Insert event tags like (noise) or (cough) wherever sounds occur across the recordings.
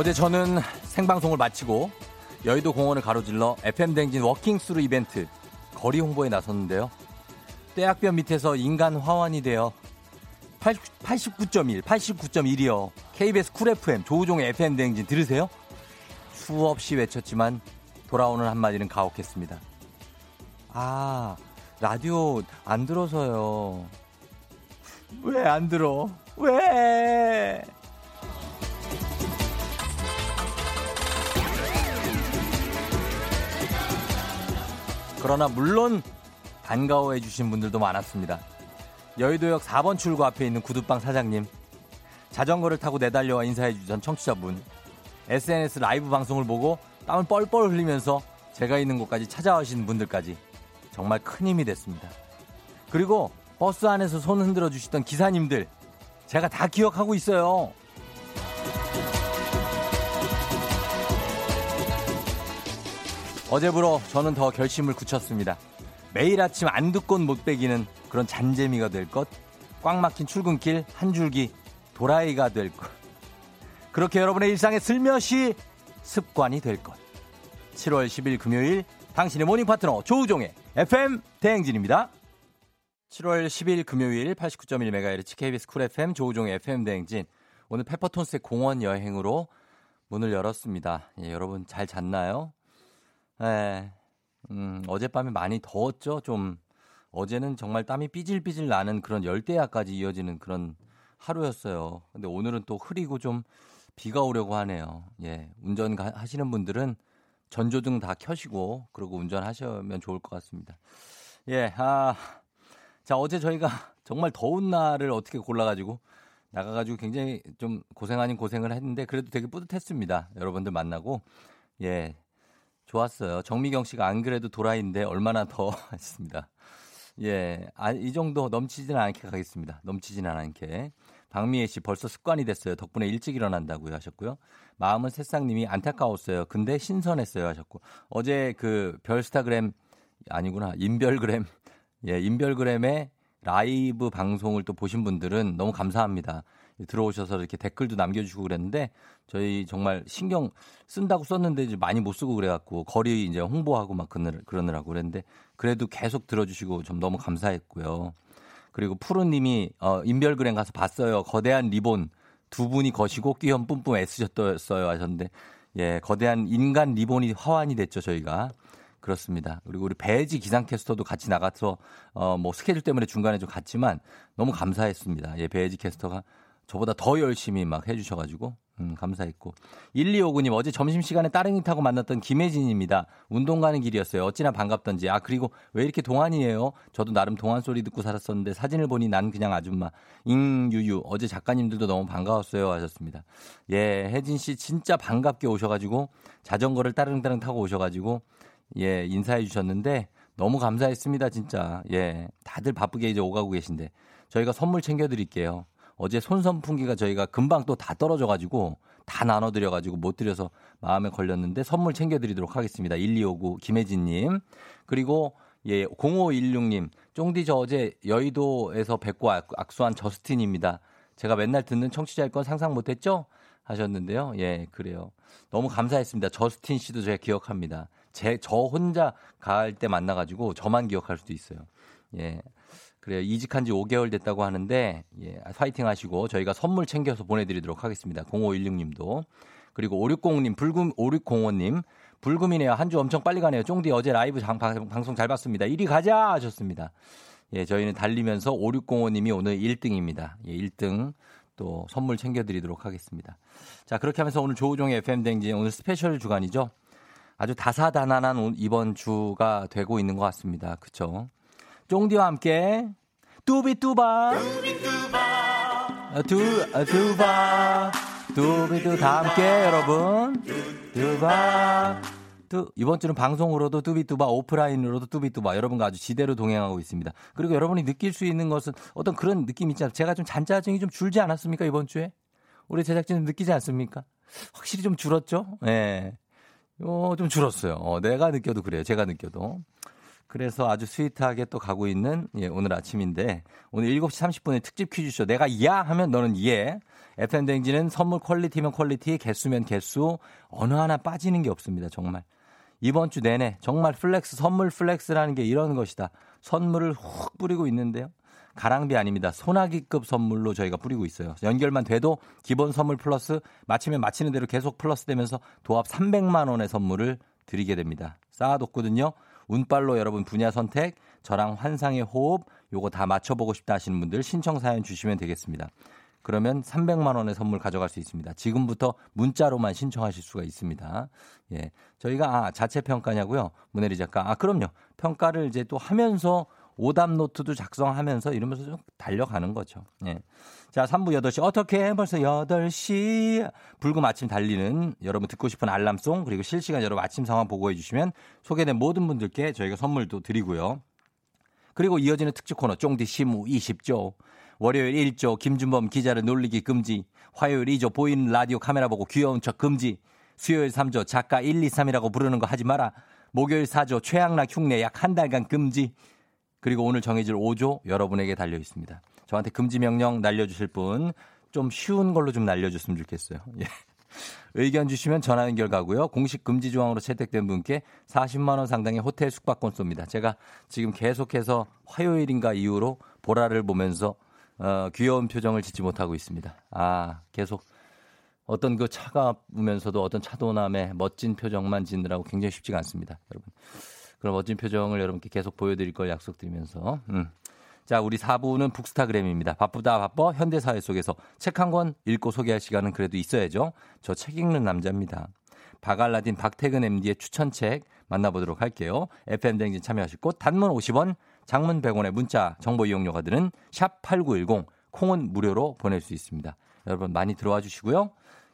어제 저는 생방송을 마치고 여의도 공원을 가로질러 FM대행진 워킹스루 이벤트 거리 홍보에 나섰는데요. 뙤약볕 밑에서 인간 화환이 되어 89.1, 89.1이요. KBS 쿨 FM 조우종의 FM대행진 들으세요? 수없이 외쳤지만 돌아오는 한마디는 가혹했습니다. 아, 라디오 안 들어서요. 왜 안 들어? 왜? 그러나 물론 반가워해 주신 분들도 많았습니다. 여의도역 4번 출구 앞에 있는 구두방 사장님, 자전거를 타고 내달려와 인사해 주던 청취자분, SNS 라이브 방송을 보고 땀을 뻘뻘 흘리면서 제가 있는 곳까지 찾아오신 분들까지 정말 큰 힘이 됐습니다. 그리고 버스 안에서 손 흔들어 주시던 기사님들, 제가 다 기억하고 있어요. 어제부로 저는 더 결심을 굳혔습니다. 매일 아침 안 듣곤 못 빼기는 그런 잔재미가 될 것, 꽉 막힌 출근길 한 줄기 도라이가 될 것. 그렇게 여러분의 일상에 슬며시 습관이 될 것. 7월 10일 금요일 당신의 모닝 파트너 조우종의 FM 대행진입니다. 7월 10일 금요일 89.1MHz KBS 쿨 FM 조우종의 FM 대행진. 오늘 페퍼톤스의 공원 여행으로 문을 열었습니다. 예, 여러분 잘 잤나요? 예. 음, 어젯밤에 많이 더웠죠? 좀 어제는 정말 땀이 삐질삐질 나는 그런 열대야까지 이어지는 그런 하루였어요. 근데 오늘은 또 흐리고 좀 비가 오려고 하네요. 예. 운전 하시는 분들은 전조등 다 켜시고 그러고 운전하시면 좋을 것 같습니다. 예. 아. 자, 어제 저희가 정말 더운 날을 어떻게 골라 가지고 나가 가지고 굉장히 좀 고생 아닌 고생을 했는데 그래도 되게 뿌듯했습니다. 여러분들 만나고. 예. 좋았어요. 정미경 씨가 안 그래도 도라이인데 얼마나 더 (laughs) 했습니다. 예. 아, 이 정도 넘치지는 않게 가겠습니다. 넘치지는 않게. 박미애 씨 벌써 습관이 됐어요. 덕분에 일찍 일어난다고요 하셨고요. 마음은 새싹님이 안타까웠어요. 근데 신선했어요 하셨고. 어제 그 별스타그램 아니구나. 인별그램. (laughs) 예, 인별그램에 라이브 방송을 또 보신 분들은 너무 감사합니다. 들어오셔서 이렇게 댓글도 남겨주시고 그랬는데 저희 정말 신경 쓴다고 썼는데 이제 많이 못 쓰고 그래갖고 거리 이제 홍보하고 막 그러느라고 그랬는데 그래도 계속 들어주시고 좀 너무 감사했고요. 그리고 푸르님이 어, 인별그램 가서 봤어요. 거대한 리본 두 분이 거시고 끼염 뿜뿜 애쓰셨어요 하셨는데 예 거대한 인간 리본이 화환이 됐죠 저희가 그렇습니다. 그리고 우리 배지 기상캐스터도 같이 나가서 어 뭐 스케줄 때문에 중간에 좀 갔지만 너무 감사했습니다. 예 배지 캐스터가 저보다 더 열심히 막 해주셔가지고 음, 감사했고 1259님 어제 점심시간에 따릉이 타고 만났던 김혜진입니다. 운동 가는 길이었어요. 어찌나 반갑던지. 아 그리고 왜 이렇게 동안이에요? 저도 나름 동안 소리 듣고 살았었는데 사진을 보니 난 그냥 아줌마. 잉유유 어제 작가님들도 너무 반가웠어요 하셨습니다. 예 혜진 씨 진짜 반갑게 오셔가지고 자전거를 따릉따릉 타고 오셔가지고 예 인사해 주셨는데 너무 감사했습니다 진짜. 예 다들 바쁘게 이제 오가고 계신데 저희가 선물 챙겨드릴게요. 어제 손선풍기가 저희가 금방 또 다 떨어져가지고 다 나눠드려가지고 못 드려서 마음에 걸렸는데 선물 챙겨드리도록 하겠습니다. 1259 김혜진님. 그리고 예, 0516님. 쫑디 저 어제 여의도에서 뵙고 악수한 저스틴입니다. 제가 맨날 듣는 청취자일 건 상상 못했죠? 하셨는데요. 예, 그래요. 너무 감사했습니다. 저스틴 씨도 제가 기억합니다. 제, 저 혼자 갈 때 만나가지고 저만 기억할 수도 있어요. 예. 그래요. 이직한 지 5개월 됐다고 하는데, 예, 파이팅 하시고 저희가 선물 챙겨서 보내드리도록 하겠습니다. 0516님도. 그리고 5605님, 불금, 5605님, 불금이네요. 한 주 엄청 빨리 가네요. 쫑디 어제 라이브 장, 방송 잘 봤습니다. 이리 가자! 하셨습니다. 예, 저희는 달리면서 5605님이 오늘 1등입니다. 예, 1등 또 선물 챙겨드리도록 하겠습니다. 자, 그렇게 하면서 오늘 조우종의 FM대행진 오늘 스페셜 주간이죠. 아주 다사다난한 이번 주가 되고 있는 것 같습니다. 그쵸? 쫑디와 함께 뚜비뚜바 두, 두바 뚜비뚜 다 함께 여러분 뚜바 뚜 이번 주는 방송으로도 뚜비뚜바 오프라인으로도 뚜비뚜바 여러분과 아주 지대로 동행하고 있습니다. 그리고 여러분이 느낄 수 있는 것은 어떤 그런 느낌 있잖아요. 제가 좀 잔짜증이 좀 줄지 않았습니까 이번 주에? 우리 제작진은 느끼지 않습니까? 확실히 좀 줄었죠? 예. 네. 어, 좀 줄었어요. 어, 내가 느껴도 그래요. 제가 느껴도. 그래서 아주 스위트하게 또 가고 있는 예, 오늘 아침인데 오늘 7시 30분에 특집 퀴즈쇼 내가 야 하면 너는 예. FM대행진은 선물 quality면 quality, 개수면 개수 어느 하나 빠지는 게 없습니다. 정말. 이번 주 내내 정말 flex 선물 flex라는 게 이런 것이다. 선물을 훅 뿌리고 있는데요. 가랑비 아닙니다. 소나기급 선물로 저희가 뿌리고 있어요. 연결만 돼도 기본 선물 플러스 맞히면 맞히는 대로 계속 플러스 되면서 도합 300만 원의 선물을 드리게 됩니다. 쌓아뒀거든요. 운빨로 여러분 분야 선택, 저랑 환상의 호흡, 요거 다 맞춰보고 싶다 하시는 분들 신청 사연 주시면 되겠습니다. 그러면 300만 원의 선물 가져갈 수 있습니다. 지금부터 문자로만 신청하실 수가 있습니다. 예. 저희가 아, 자체 평가냐고요? 문혜리 작가. 아, 그럼요. 평가를 이제 또 하면서 오답 노트도 작성하면서 이러면서 좀 달려가는 거죠. 예. 자, 3부 8시. 어떻게 벌써 8시. 불금 아침 달리는 여러분 듣고 싶은 알람송 그리고 실시간 여러분 아침 상황 보고해 주시면 소개된 모든 분들께 저희가 선물도 드리고요. 그리고 이어지는 특집 코너 쫑디 시무 20조. 월요일 1조 김준범 기자를 놀리기 금지. 화요일 2조 보이는 라디오 카메라 보고 귀여운 척 금지. 수요일 3조 작가 1, 2, 3이라고 부르는 거 하지 마라. 목요일 4조 최양락 흉내 약 한 달간 금지. 그리고 오늘 정해질 5조 여러분에게 달려 있습니다. 저한테 금지 명령 날려주실 분 좀 쉬운 걸로 좀 날려줬으면 좋겠어요. (laughs) 예. 의견 주시면 전화 연결 가고요. 공식 금지 조항으로 채택된 분께 40만 원 상당의 호텔 숙박권 쏩니다. 제가 지금 계속해서 화요일인가 이후로 보라를 보면서 어, 귀여운 표정을 짓지 못하고 있습니다. 아 계속 어떤 그 차가우면서도 어떤 차도남의 멋진 표정만 짓느라고 굉장히 쉽지가 않습니다, 여러분. 그런 멋진 표정을 여러분께 계속 보여드릴 걸 약속드리면서 음. 자, 우리 4부는 북스타그램입니다. 바쁘다 바빠 현대사회 속에서 책 한 권 읽고 소개할 시간은 그래도 있어야죠. 저 책 읽는 남자입니다. 바갈라딘 박태근 MD의 추천책 만나보도록 할게요. FM 댕진 참여하실 곳 단문 50원, 장문 100원의 문자 정보 이용료가 드는 샵 8910 콩은 무료로 보낼 수 있습니다. 여러분 많이 들어와 주시고요.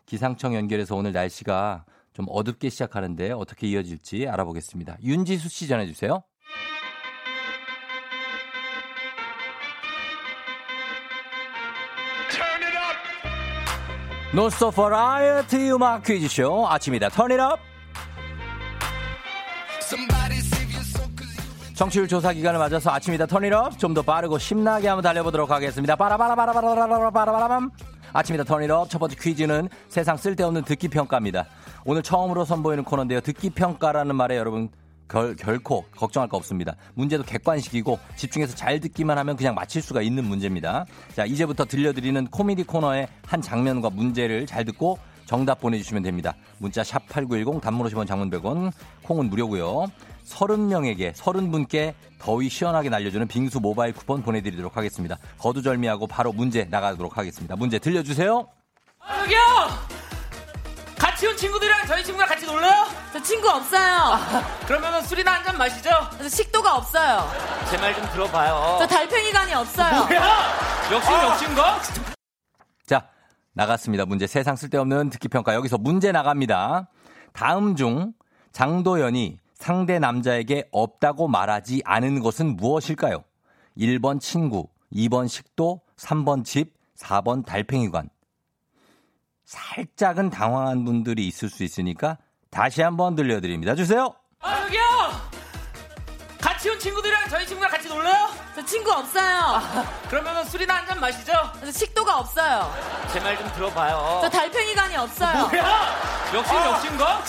기상청 연결해서 오늘 날씨가 좀 어둡게 시작하는데 어떻게 이어질지 알아보겠습니다. 윤지수 씨 전해 주세요. 논스톱 버라이어티 음악 퀴즈쇼 아침이다. turn it up 청취율 조사 기간을 맞아서 아침이다. turn it up 좀 더 빠르고 신나게 한번 달려보도록 하겠습니다. 빠라바라바라바라바라바라바람 아침이다 turn it up 첫 번째 퀴즈는 세상 쓸데없는 듣기 평가입니다 오늘 처음으로 선보이는 코너인데요 듣기 평가라는 말에 여러분 결, 결코 걱정할 거 없습니다. 문제도 객관식이고 집중해서 잘 듣기만 하면 그냥 맞힐 수가 있는 문제입니다. 자, 이제부터 들려드리는 코미디 코너의 한 장면과 문제를 잘 듣고 정답 보내주시면 됩니다. 문자 샵 8910 단문 50원 장문 100원 콩은 무료고요. 30명에게 30분께 더위 시원하게 날려주는 빙수 모바일 쿠폰 보내드리도록 하겠습니다. 거두절미하고 바로 문제 나가도록 하겠습니다. 문제 들려주세요. 아, 여기요! 같이 온 친구들이랑 저희 친구랑 같이 놀래요? 저 친구 없어요. 아, 그러면 술이나 한 잔 마시죠? 저 식도가 없어요. 제 말 좀 들어봐요. 저 달팽이관이 없어요. 뭐야? 역시 아. 역시인가? 자, 나갔습니다. 문제 세상 쓸데없는 듣기평가. 여기서 문제 나갑니다. 다음 중 장도연이 상대 남자에게 없다고 말하지 않은 것은 무엇일까요? 1번 친구, 2번 식도, 3번 집, 4번 달팽이관. 살짝은 당황한 분들이 있을 수 있으니까 다시 한번 들려드립니다. 주세요! 아, 여기요! 같이 온 친구들이랑 저희 친구랑 같이 놀래요? 저 친구 없어요. 그러면 술이나 한 잔 마시죠? 저 식도가 없어요. 제 말 좀 들어봐요. 저 달팽이관이 없어요. 뭐야? 역시 역시인가?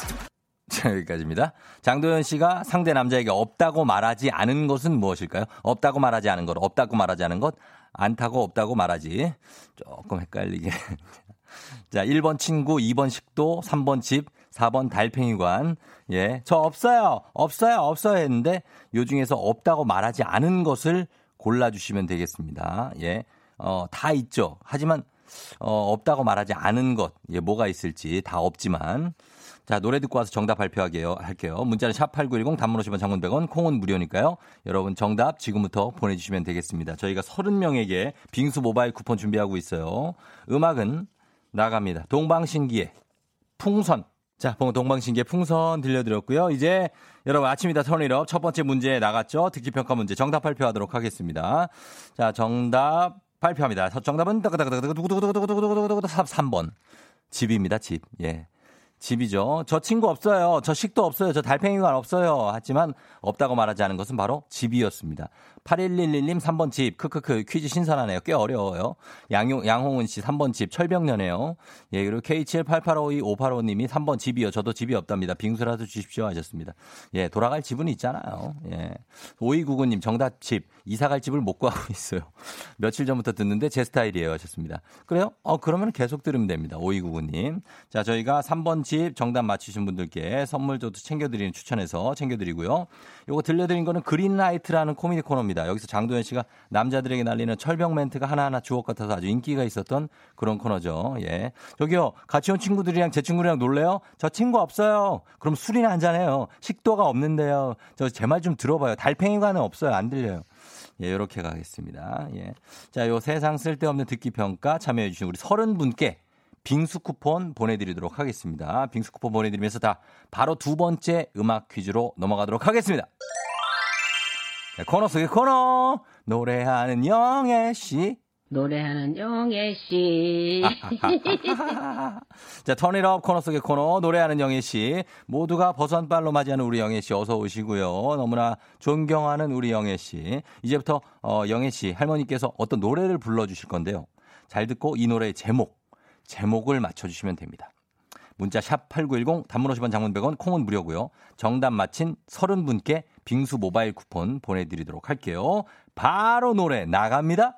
자, 여기까지입니다. 장도연 씨가 상대 남자에게 없다고 말하지 않은 것은 무엇일까요? 없다고 말하지 않은 것, 없다고 말하지 않은 것, 안타고 없다고 말하지. 조금 헷갈리게. (laughs) 자, 1번 친구, 2번 식도, 3번 집, 4번 달팽이관. 예. 저 없어요. 없어요. 없어요. 했는데 요 중에서 없다고 말하지 않은 것을 골라주시면 되겠습니다. 예. 어, 다 있죠. 하지만, 어, 없다고 말하지 않은 것. 예, 뭐가 있을지 다 없지만. 자, 노래 듣고 와서 정답 발표하게요. 할게요. 문자는 샵8910 단문 50원 장문 100원 콩은 무료니까요. 여러분 정답 지금부터 보내주시면 되겠습니다. 저희가 30명에게 빙수 모바일 쿠폰 준비하고 있어요. 음악은 나갑니다. 동방신기의 풍선. 자, 동방신기의 풍선 들려드렸고요. 이제 여러분 아침이다 턴이업 첫 번째 문제 나갔죠. 듣기평가 문제 정답 발표하도록 하겠습니다. 자, 정답 발표합니다. 정답은 3번. 집입니다, 집. 예. 집이죠. 저 친구 없어요. 저 식도 없어요. 저 달팽이관 없어요. 하지만 없다고 말하지 않은 것은 바로 집이었습니다. 8111님 3번 집. 크크크 퀴즈 신선하네요. 꽤 어려워요. 양용, 양홍은 씨 3번 집. 철벽녀네요. 예, 그리고 K78852585님이 3번 집이요. 저도 집이 없답니다. 빙수라도 주십시오 하셨습니다. 예, 돌아갈 집은 있잖아요. 예. 5299님 정답 집. 이사 갈 집을 못 구하고 (laughs) 있어요. 며칠 전부터 듣는데 제 스타일이에요 하셨습니다. 그래요? 어, 그러면 계속 들으면 됩니다. 5299님. 자, 저희가 3번 집 정답 맞히신 분들께 선물도 챙겨드리는 추천해서 챙겨드리고요. 요거 들려드린 거는 그린라이트라는 코미디 코너입니다. 여기서 장도연 씨가 남자들에게 날리는 철벽 멘트가 하나하나 주옥 같아서 아주 인기가 있었던 그런 코너죠. 예. 저기요, 같이 온 친구들이랑 제 친구랑 놀래요? 저 친구 없어요. 그럼 술이나 한잔해요. 식도가 없는데요. 저 제 말 좀 들어봐요. 달팽이관은 없어요. 안 들려요. 예, 요렇게 가겠습니다. 예. 자, 요 세상 쓸데없는 듣기 평가 참여해주신 우리 서른 분께 빙수 쿠폰 보내드리도록 하겠습니다. 빙수 쿠폰 보내드리면서 다 바로 두 번째 음악 퀴즈로 넘어가도록 하겠습니다. 네, 코너 속의 코너 노래하는 영애 씨. 노래하는 영애 씨. (laughs) 자, 턴이업 코너 속의 코너 노래하는 영애 씨. 모두가 버선발로 맞이하는 우리 영애 씨 어서 오시고요. 너무나 존경하는 우리 영애 씨. 이제부터 어, 영애 씨 할머니께서 어떤 노래를 불러 주실 건데요. 잘 듣고 이 노래의 제목, 제목을 맞춰 주시면 됩니다. 문자 샵 8910 단문 50원 장문 100원 콩은 무료고요. 정답 맞힌 30분께 빙수 모바일 쿠폰 보내드리도록 할게요. 바로 노래 나갑니다.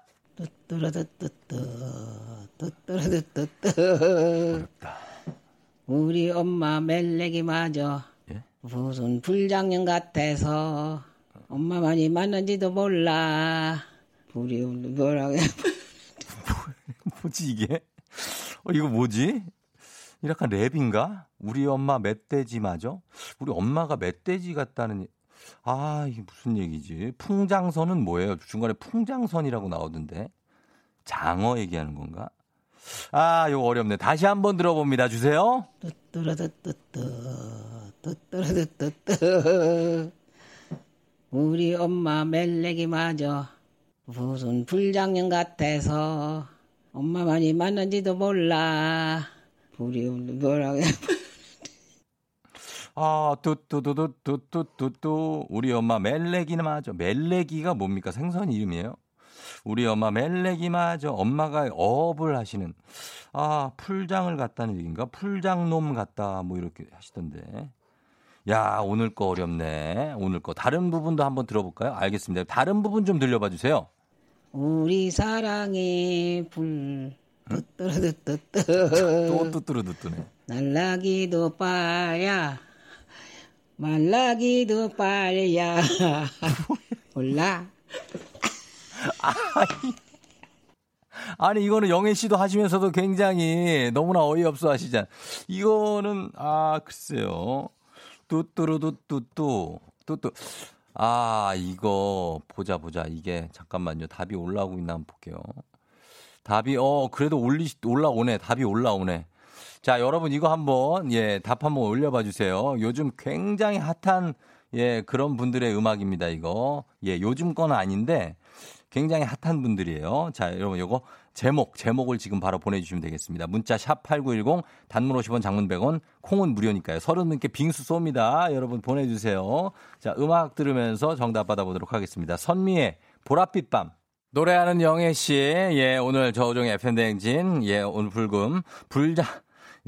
우리 엄마 멜렉이 맞아. 예? 무슨 불장년 같아서 엄마만이 맞는지도 몰라. 우리 뭐라고 해. 뭐지 이게? 어, 이거 뭐지? 약간 랩인가? 우리 엄마 멧돼지 맞아? 우리 엄마가 멧돼지 같다는 아 이게 무슨 얘기지? 풍장선은 뭐예요? 중간에 풍장선이라고 나오던데 장어 얘기하는 건가? 아 이거 어렵네. 다시 한번 들어봅니다. 주세요. 뚜뚜르뚜뚜뚜 우리 엄마 멜렉이 맞아. 무슨 불장년 같아서 엄마만이 맞는지도 몰라. 우리 뭐라고 해. 아, 뚜뚜뚜뚜뚜뚜뚜 우리 엄마 멜레기는 맞아. 멜레기가 뭡니까? 생선 이름이에요? 우리 엄마 멜레기 맞아. 엄마가 어업을 하시는 아, 풀장을 갔다는 얘기인가? 풀장놈 같다. 뭐 이렇게 하시던데. 야, 오늘 거 어렵네. 오늘 거. 다른 부분도 한번 들어볼까요? 알겠습니다. 다른 부분 좀 들려봐 주세요. 우리 사랑의 불 뚜뚜르뚜뚜 또 뚜뚜루뚜뚜네. 날라기도 빠야. 말라기도 빠야. (laughs) 몰라. 아니 이거는 영애 씨도 하시면서도 굉장히 너무나 어이없어 하시잖아. 이거는 아 글쎄요. 뚜뚜루뚜뚜뚜. 뚜뚜 아 이거 보자 보자 이게 잠깐만요. 답이 올라오고 있나 한번 볼게요. 답이 어 그래도 올리 올라오네. 답이 올라오네. 자 여러분 이거 한번 예 답 한번 올려 봐 주세요. 요즘 굉장히 핫한 예 그런 분들의 음악입니다. 이거 예 요즘 건 아닌데 굉장히 핫한 분들이에요. 자, 여러분 요거 제목, 제목을 지금 바로 보내주시면 되겠습니다. 문자 샵 8910 단문 50원 장문 100원 콩은 무료니까요. 서른 분께 빙수 쏩니다. 여러분 보내주세요. 자, 음악 들으면서 정답 받아보도록 하겠습니다. 선미의 보랏빛 밤. 노래하는 영애 씨, 예, 오늘 저우종의 FM대행진, 예, 오늘 불금, 불자,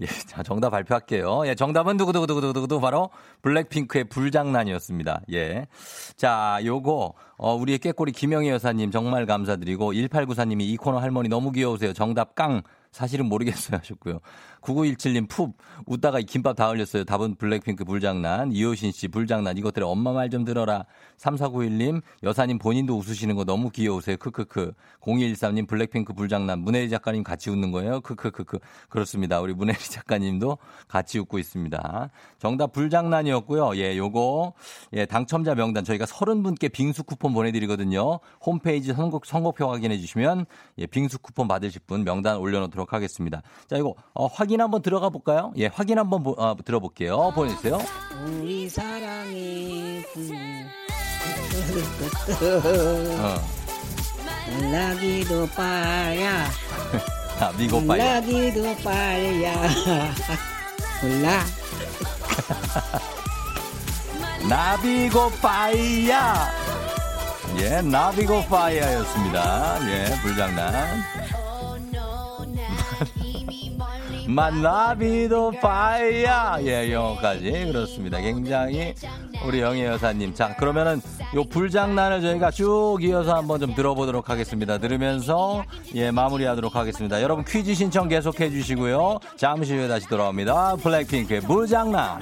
예, (laughs) 자, 정답 발표할게요. 예, 정답은 두구두구두구두구두구 바로 블랙핑크의 불장난이었습니다. 예. 자, 요거, 어, 우리의 깨꼬리 김영희 여사님 정말 감사드리고, 1894님이 이 코너 할머니 너무 귀여우세요. 정답 깡. 사실은 모르겠어요 하셨고요. 9917님 푹 웃다가 김밥 다 흘렸어요. 답은 블랙핑크 불장난. 이효신 씨 불장난. 이것들의 엄마 말 좀 들어라. 3491님 여사님 본인도 웃으시는 거 너무 귀여우세요. 크크크. 0213님 블랙핑크 불장난. 문혜리 작가님 같이 웃는 거예요. 크크크크. 그렇습니다. 우리 문혜리 작가님도 같이 웃고 있습니다. 정답 불장난이었고요. 예, 요거 예, 당첨자 명단 저희가 30분께 빙수 쿠폰 보내 드리거든요. 홈페이지 선곡, 선곡표 확인해 주시면 예, 빙수 쿠폰 받으실 분 명단 올려 놓도록 하겠습니다. 자, 이거 어, 확인 한번 들어가 볼까요? 예, 확인 한번 보, 어, 들어볼게요. 보내주세요. 우리 사랑의 불 어. 날라기도 빠야 자, 미고 빨리. 날라기도 빠야 몰라. 나비고 파이야. 예, 나비고 파이야였습니다. 예, 불장난. 만나비도 파이야. 예, 영어까지. 그렇습니다. 굉장히 우리 영예 여사님. 자, 그러면은 요 불장난을 저희가 쭉 이어서 한번 좀 들어보도록 하겠습니다. 들으면서 예, 마무리하도록 하겠습니다. 여러분 퀴즈 신청 계속해 주시고요. 잠시 후에 다시 돌아옵니다. 블랙핑크의 불장난.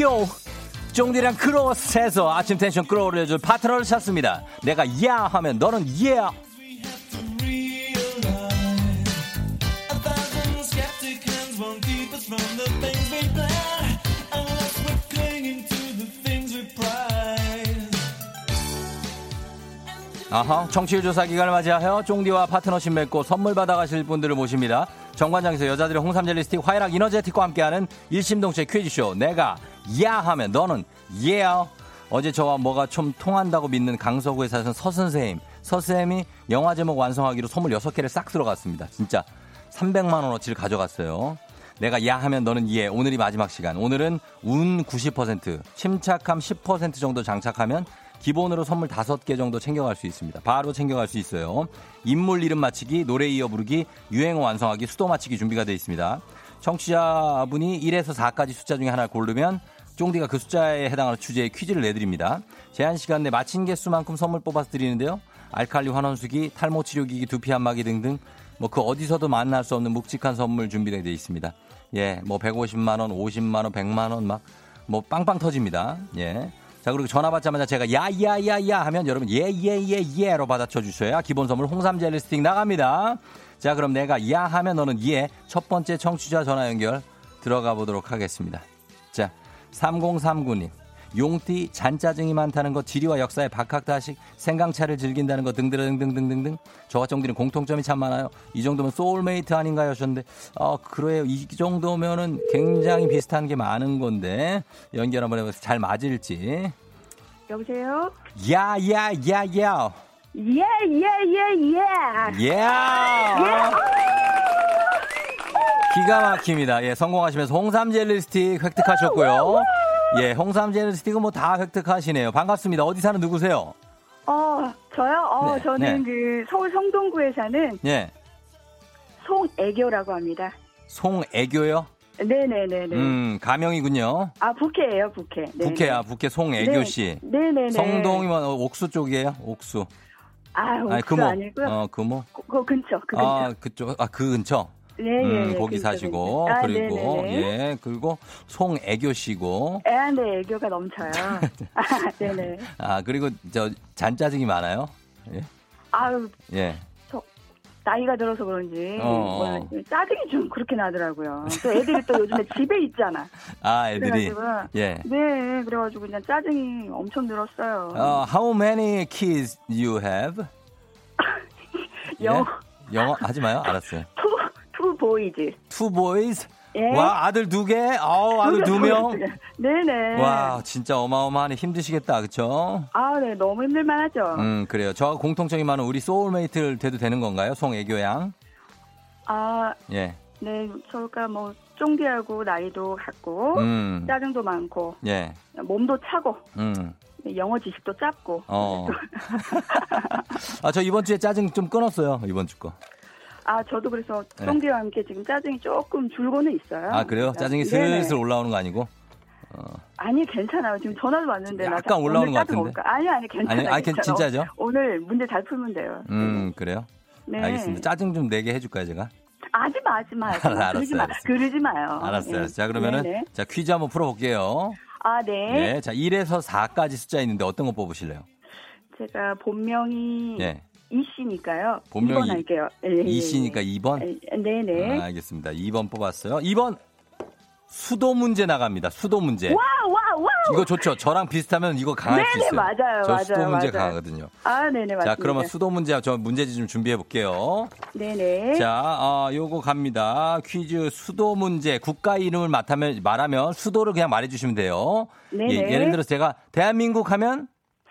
요! 쫑디랑 크로스해서 아침 텐션 끌어올려줄 파트너를 찾습니다. 내가 야 하면 너는 예. 아하, 청취율 조사 기간을 맞이하여 쫑디와 파트너십 맺고 선물 받아가실 분들을 모십니다. 정관장에서 여자들의 홍삼 젤리 스틱, 화이락 이너제틱과 함께하는 일심동체 퀴즈쇼. 내가 야 하면 너는 예. 어제 저와 뭐가 좀 통한다고 믿는 강서구에 사는 서 선생님. 서선생님이 영화 제목 완성하기로 선물 6개를 싹 들어갔습니다. 진짜 300만 원어치를 가져갔어요. 내가 야 하면 너는 예. 오늘이 마지막 시간. 오늘은 운 90%, 침착함 10% 정도 장착하면 기본으로 선물 5개 정도 챙겨갈 수 있습니다. 바로 챙겨갈 수 있어요. 인물 이름 맞히기, 노래 이어 부르기, 유행어 완성하기, 수도 맞히기 준비가 되어 있습니다. 청취자분이 1에서 4까지 숫자 중에 하나를 고르면 쫑디가 그 숫자에 해당하는 주제의 퀴즈를 내드립니다. 제한 시간 내 맞힌 개수만큼 선물 뽑아서 드리는데요. 알칼리 환원수기, 탈모 치료기기, 두피 안마기 등등 뭐 그 어디서도 만날 수 없는 묵직한 선물 준비되어 있습니다. 예, 뭐 150만 원, 50만 원, 100만 원 막 뭐 빵빵 터집니다. 예. 자, 그리고 전화 받자마자 제가 야, 야, 야, 야 하면 여러분 예, 예, 예, 예로 받아쳐 주셔야 기본 선물 홍삼 젤리 스틱 나갑니다. 자, 그럼 내가 야 하면 너는 예. 첫 번째 청취자 전화 연결 들어가 보도록 하겠습니다. 자, 3039님. 용띠 잔짜증이 많다는 것, 지리와 역사의 박학다식, 생강차를 즐긴다는 것 등등등등등등등. 저와 쫑디는 공통점이 참 많아요. 이 정도면 소울메이트 아닌가요? 하셨는데, 어, 그래요. 이 정도면은 굉장히 비슷한 게 많은 건데, 연결 한번 해보세요. 잘 맞을지. 여보세요? 야, 야, 야, 야. 예, 예, 예, 예. 예! 기가 막힙니다. 예, 성공하시면서 홍삼 젤리 스틱 획득하셨고요. 예, 홍삼 젤리 스틱은 뭐 다 획득하시네요. 반갑습니다. 어디 사는 누구세요? 어, 저요? 어, 네, 저는 네. 그 서울 성동구에 사는 예, 송애교라고 합니다. 송애교요? 네네네네. 음, 가명이군요. 아, 부캐예요, 부캐. 네네. 부캐야, 부캐 송애교 씨. 네 네네. 성동이면 옥수 쪽이에요? 옥수. 아, 옥수 아니, 금호. 아니고요. 어, 금호. 그, 그 근처, 그 근처. 아, 그쪽, 아, 그 근처. 네, 네, 음, 네, 거기 근처, 사시고. 아, 그리고, 네네네. 예, 그리고 송애교 씨고. 아, 네, 애교가 넘쳐요. (laughs) 아, 네네. 아, 그리고 저 잔짜증이 많아요. 예. 아유, 예. 나이가 들어서 그런지 어, 어. 뭐, 짜증이 좀 그렇게 나더라고요. 또 애들이 또 요즘에 집에 있잖아. 아, 애들이. 예. 네, 그래가지고 그냥 짜증이 엄청 늘었어요. 어, how many kids you have? (laughs) 영어. 예? 영어 하지 마요. 알았어요. Two, two boys. 예. 와, 아들 두 개? 아우, 아들 두 명? (laughs) 네네. 와, 진짜 어마어마하네. 힘드시겠다. 그쵸? 아, 네, 너무 힘들만 하죠. 음, 그래요. 저하고 공통점이 많은 우리 soulmate를 돼도 되는 건가요? 송애교 양? 아, 예. 네, 저가 뭐, 쫑디하고 나이도 같고, 음. 짜증도 많고, 예. 몸도 차고, 음. 네, 영어 지식도 짧고. 어. (laughs) (laughs) 아, 저 이번 주에 짜증 좀 끊었어요. 이번 주 거. 아, 저도 그래서 네. 쫑디와 함께 지금 짜증이 조금 줄고는 있어요. 아, 그래요? 짜증이 네네. 슬슬 올라오는 거 아니고? 아니, 괜찮아요. 지금 전화도 왔는데. 나 약간 올라오는 것 같은데. 올까? 아니, 아니, 괜찮아요. 아니, 아니, 괜- 괜찮아요. 진짜죠? 오늘 문제 잘 풀면 돼요. 음, 그래요? 네. 알겠습니다. 짜증 좀 내게 해줄까요, 제가? 하지 마, 하지 (laughs) 마. 알았어요, 그러지 마. 알았어요. 그러지 마요. 알았어요. 예. 자, 그러면은, 네네. 자, 퀴즈 한번 풀어볼게요. 아, 네. 네. 자, 1에서 4까지 숫자 있는데 어떤 거 뽑으실래요? 제가 본명이 예. 이 씨니까요. 본명이 2번 할게요. 예, 예, 예. 이씨니까 2번? 예, 네네. 아, 알겠습니다. 2번 뽑았어요. 2번, 수도 문제 나갑니다. 수도 문제. 와, 와, 와. 이거 좋죠. 저랑 비슷하면 이거 강할 수 네네, 있어요. 맞아요, 저 맞아요, 수도 문제 맞아요. 강하거든요. 아, 네네, 맞습니다. 자, 그러면 수도 문제, 저 문제지 좀 준비해 볼게요. 네네. 자, 어, 요거 갑니다. 퀴즈 수도 문제. 국가 이름을 맡으면, 말하면 수도를 그냥 말해 주시면 돼요. 네네. 예, 예를 들어서 제가 대한민국 하면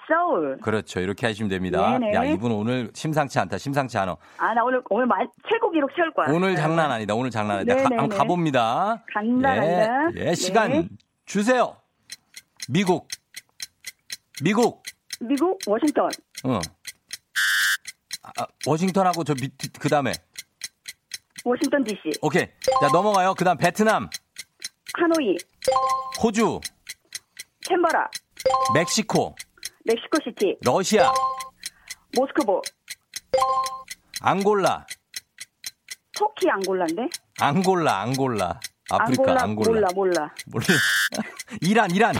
서울. 그렇죠. 이렇게 하시면 됩니다. 네네. 야, 이분 오늘 심상치 않다. 심상치 않아. 아, 나 오늘, 오늘 마, 최고 기록 세울 거야. 오늘 장난 아니다. 오늘 장난 아니다. 가. 한번 가봅니다. 간다, 예. 예, 네. 시간 주세요. 미국. 미국. 미국, 워싱턴. 어. 아, 아, 워싱턴하고 저 밑, 그 다음에. 워싱턴 DC. 오케이. 자, 넘어가요. 그 다음 베트남, 하노이. 호주, 캔버라. 멕시코, 멕시코 시티. 러시아, 모스크바. 앙골라, 터키 앙골라인데? 앙골라, 앙골라. 아프리카, 앙골라, 앙골라. 몰라, 몰라. 몰라. (laughs) 이란, 이란. 아,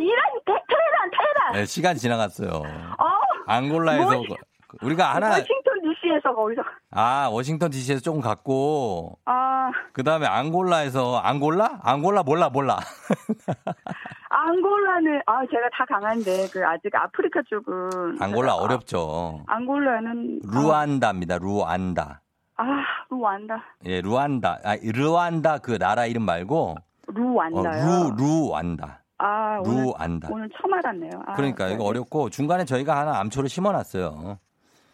이란, 테, 테헤란, 테헤란. 네, 시간 지나갔어요. 어, 앙골라에서 뭐, 그- 우리가 하나 워싱턴 DC에서 거기서. 아 워싱턴 DC에서 조금 갔고 아, 그 다음에 앙골라에서 앙골라? 앙골라 몰라 몰라. (laughs) 아, 제가 다 강한데, 그, 아직 아프리카 쪽은. 앙골라 제가, 어렵죠. 아, 앙골라는. 루안다입니다. 루안다. 아, 루안다. 예, 루안다. 아, 루안다 그 나라 이름 말고 어, 루안다요. 루 루안다. 아, 오늘, 루안다. 오늘 처음 알았네요. 아, 그러니까 이거 네. 어렵고 중간에 저희가 하나 암초를 심어놨어요.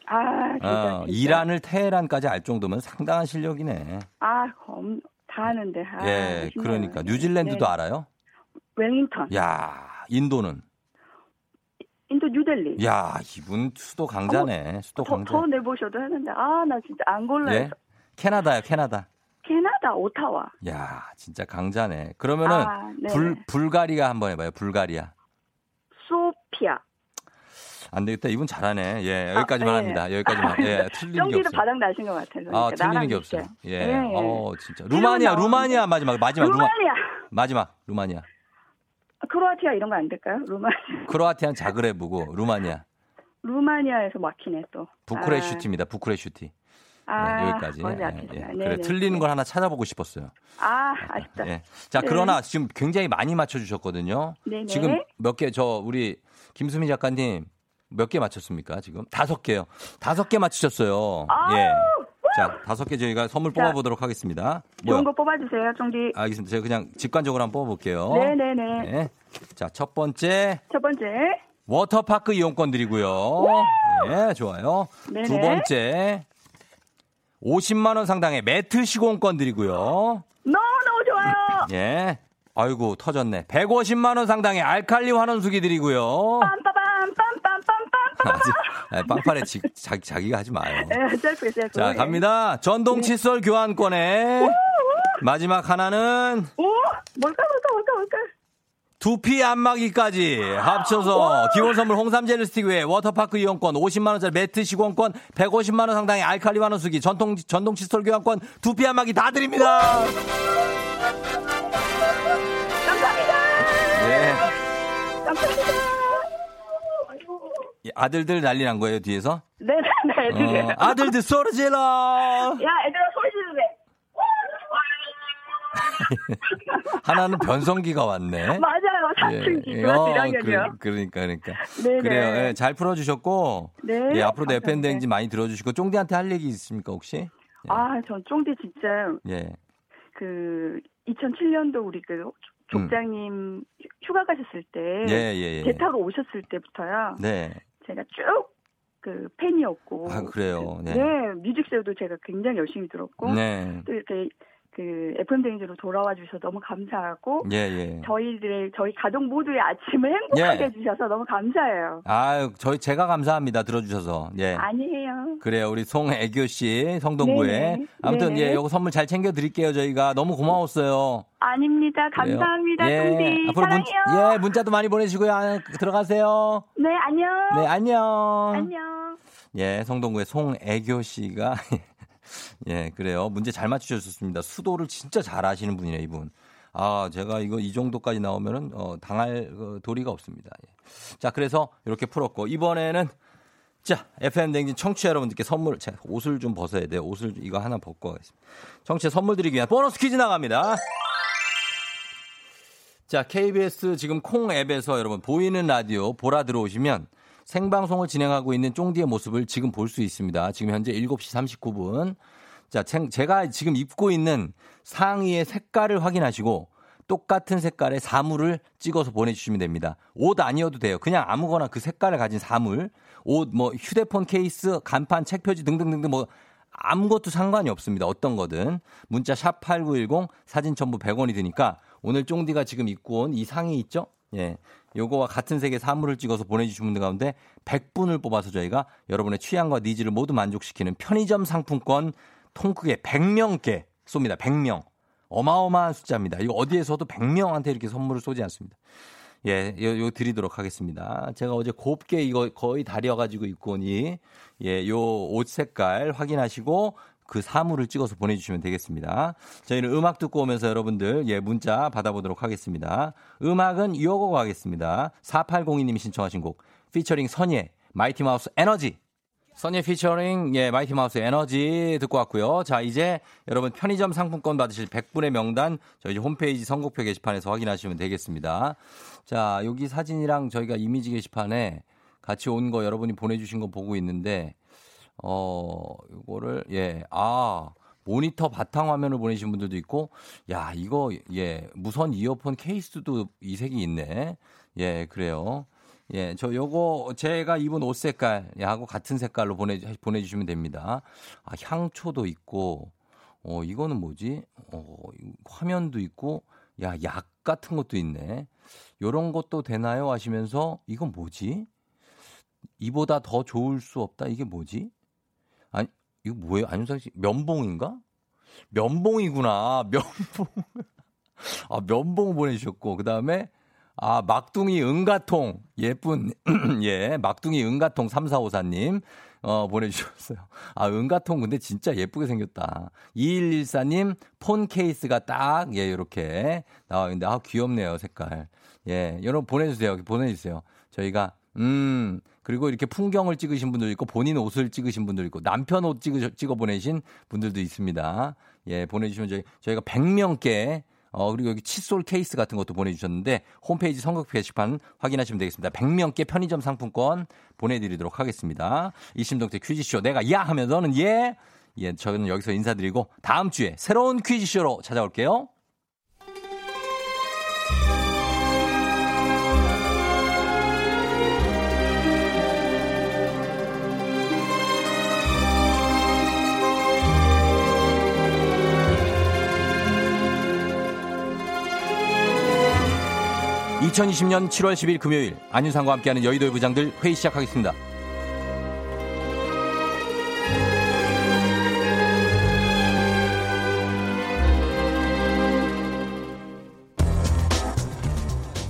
아, 진짜. 어, 진짜. 이란을 테헤란까지 알 정도면 상당한 실력이네. 아, 검, 다 하는데. 아, 예, 신기하네. 그러니까 뉴질랜드도 네. 알아요? 웰링턴. 야, 인도는 인도 뉴델리. 야, 이분 수도 강자네. 수도 더, 강자. 더 내보셔도 하는데. 아, 나 진짜 앙골라에서. 예? 캐나다요, 캐나다. 캐나다, 오타와. 야, 진짜 강자네. 그러면은 아, 네. 불 불가리아 한번 해 봐요. 불가리아. 소피아. 안 되겠다. 이분 잘하네. 예, 여기까지만 아, 합니다. 예. 여기까지만. 예, 틀리는 게 없어요. 바닥 나신 것 같아서. 아, 그러니까 틀리는 게 없어요. 예. 예, 예. 어, 진짜. 루마니아. 루마니아 마지막 마지막 루마 루마니아. 마지막 루마니아. 크로아티아 이런 거 안 될까요? 루마니아. (laughs) 크로아티아는 자그레브고 루마니아. 루마니아에서 막히네 또. 부쿠레슈티입니다. 부쿠레슈티. 아, 예, 여기까지. 예. 예. 네네. 그래, 틀리는 걸 하나 찾아보고 싶었어요. 아, 아쉽다. 예. 자, 네. 그러나 지금 굉장히 많이 맞춰주셨거든요. 네네. 지금 몇 개, 저, 우리 김수미 작가님 몇 개 맞췄습니까? 지금? 다섯 개요. 다섯 개 맞추셨어요. 아우, 예. 자, 다섯 개 저희가 선물 자, 뽑아보도록 하겠습니다. 뭐야? 좋은 거 뽑아주세요, 쫑디. 알겠습니다. 제가 그냥 직관적으로 한번 뽑아볼게요. 네네네. 네. 자, 첫 번째, 첫 번째. 워터파크 이용권 드리고요. 네, 좋아요. 네네. 두 번째, 50만 원 상당의 매트 시공권 드리고요. 너무너무 좋아요. 예. 아이고, 터졌네. 150만 원 상당의 알칼리 환원수기 드리고요. 빰빠밤, 빰빰빰빰빰. 아직, 빵판에 지, 자, 자기가 하지 마요. 예, 셀프, 셀프. 자, 예. 갑니다. 전동 칫솔 교환권에 마지막 하나는 오, 뭘까, 뭘까, 뭘까, 뭘까. 두피 안마기까지 합쳐서 기본 선물 홍삼 젤리 스틱 외에 워터파크 이용권 50만 원짜리 매트 시공권 150만 원 상당의 알칼리 환원수기 전통 전동 칫솔 교환권 두피 안마기 다 드립니다. 아들들 난리 난 거예요 뒤에서? 네, 네, 네, 애들이. 어, 아들들 소리 질러. 야, 애들아, 소리 지르네. (laughs) 하나는 변성기가 왔네. (laughs) 맞아요, 사춘기. 예, 어, 1학년이요. 그, 러니까 그러니까. 네네. 그래요. 예, 잘 풀어주셨고. 네, 예, 앞으로도. FM 대행진 많이 들어주시고 쫑디한테 할 얘기 있습니까 혹시? 아, 전 쫑디 진짜 예. 그 2007년도 우리 그 족장님 휴가 가셨을 때 음. 예, 예, 예. 배 타러 오셨을 때부터요. 네. 제가 쭉 그 팬이었고. 아, 그래요. 네. 네. 뮤직쇼도 제가 굉장히 열심히 들었고 네. 또 이렇게 그 FM 대행진으로 돌아와 주셔서 너무 감사하고 예, 예. 저희들의 저희 가족 모두의 아침을 행복하게 예. 해주셔서 너무 감사해요. 아유, 저희 제가 감사합니다. 들어주셔서. 예. 아니에요. 그래요. 우리 송애교 씨 성동구에 네네. 아무튼 네네. 예, 요거 선물 잘 챙겨 드릴게요. 저희가 너무 고마웠어요. 아닙니다. 감사합니다. 예. 동디 앞으로 문, 사랑해요. 예, 문자도 많이 보내시고요. 아, 들어가세요. 네 안녕. 네, 안녕. 안녕. 예, 성동구의 송애교 씨가 (laughs) 예, 그래요. 문제 잘 맞추셨습니다. 수도를 진짜 잘 아시는 분이네, 이분. 아, 제가 이거 이 정도까지 나오면은 어, 당할 어, 도리가 없습니다. 예. 자, 그래서 이렇게 풀었고 이번에는 자, FM 댕진 청취자 여러분들께 선물, 제가 옷을 좀 벗어야 돼요. 옷을 이거 하나 벗고 가겠습니다. 청취자 선물 드리기 위한 보너스 퀴즈 나갑니다. 자, KBS 지금 콩 앱에서 여러분 보이는 라디오 보라 들어오시면 생방송을 진행하고 있는 쫑디의 모습을 지금 볼 수 있습니다. 지금 현재 7시 39분. 자, 생- 제가 지금 입고 있는 상의의 색깔을 확인하시고 똑같은 색깔의 사물을 찍어서 보내주시면 됩니다. 옷 아니어도 돼요. 그냥 아무거나 그 색깔을 가진 사물, 옷, 뭐 휴대폰 케이스, 간판, 책표지 등등등등 뭐 아무것도 상관이 없습니다. 어떤 거든. 문자 샵 8910 사진 첨부 100원이 드니까 오늘 쫑디가 지금 입고 온 이 상의 있죠? 예. 요거와 같은 색의 사물을 찍어서 보내주신 분들 가운데 100분을 뽑아서 저희가 여러분의 취향과 니즈를 모두 만족시키는 편의점 상품권 통크게 100명께 쏩니다. 100명. 어마어마한 숫자입니다. 이거 어디에서도 100명한테 이렇게 선물을 쏘지 않습니다. 예, 요, 요 드리도록 하겠습니다. 제가 어제 곱게 이거 거의 다려가지고 입고 오니, 예, 요 옷 색깔 확인하시고 그 사물을 찍어서 보내주시면 되겠습니다. 저희는 음악 듣고 오면서 여러분들, 예, 문자 받아보도록 하겠습니다. 음악은 이어고 가겠습니다. 4802님이 신청하신 곡, 피처링 선예, 마이티 마우스 에너지. 선예 피처링 예 마이티 마우스 에너지 듣고 왔고요. 자 이제 여러분 편의점 상품권 받으실 100분의 명단 저희 홈페이지 선곡표 게시판에서 확인하시면 되겠습니다. 자 여기 사진이랑 저희가 이미지 게시판에 같이 온 거 여러분이 보내주신 거 보고 있는데 어 이거를 예 아 모니터 바탕 화면을 보내신 분들도 있고 야 이거 예 무선 이어폰 케이스도 이 색이 있네. 예 그래요. 예, 저 요거 제가 입은 옷 색깔 하고 같은 색깔로 보내 보내주시면 됩니다. 아, 향초도 있고, 어, 이거는 뭐지? 어, 화면도 있고, 야, 약 같은 것도 있네. 요런 것도 되나요? 하시면서, 이건 뭐지? 이보다 더 좋을 수 없다? 이게 뭐지? 아니, 이거 뭐예요? 안윤상 씨, 면봉인가? 면봉이구나. (laughs) 면봉. 아, 면봉 보내주셨고, 그 다음에, 아, 막둥이 은가통. 예쁜, (clears throat) 예, 막둥이 은가통 3454님. 어, 보내주셨어요. 아, 은가통 근데 진짜 예쁘게 생겼다. 2114님, 폰 케이스가 딱, 예, 요렇게 나와 있는데, 아, 귀엽네요, 색깔. 예, 여러분 보내주세요. 보내주세요. 저희가, 음, 그리고 이렇게 풍경을 찍으신 분도 있고, 본인 옷을 찍으신 분도 있고, 남편 옷 찍으, 찍어 보내신 분들도 있습니다. 예, 보내주시면 저희, 저희가 100명께 어, 그리고 여기 칫솔 케이스 같은 것도 보내주셨는데 홈페이지 선곡 게시판 확인하시면 되겠습니다. 100명께 편의점 상품권 보내드리도록 하겠습니다. 이심동태 퀴즈쇼 내가 야 하면 너는 예. 예, 저는 여기서 인사드리고 다음 주에 새로운 퀴즈쇼로 찾아올게요. (2020년 7월 10일) 금요일 안윤상과 함께하는 여의도의 부장들 회의 시작하겠습니다.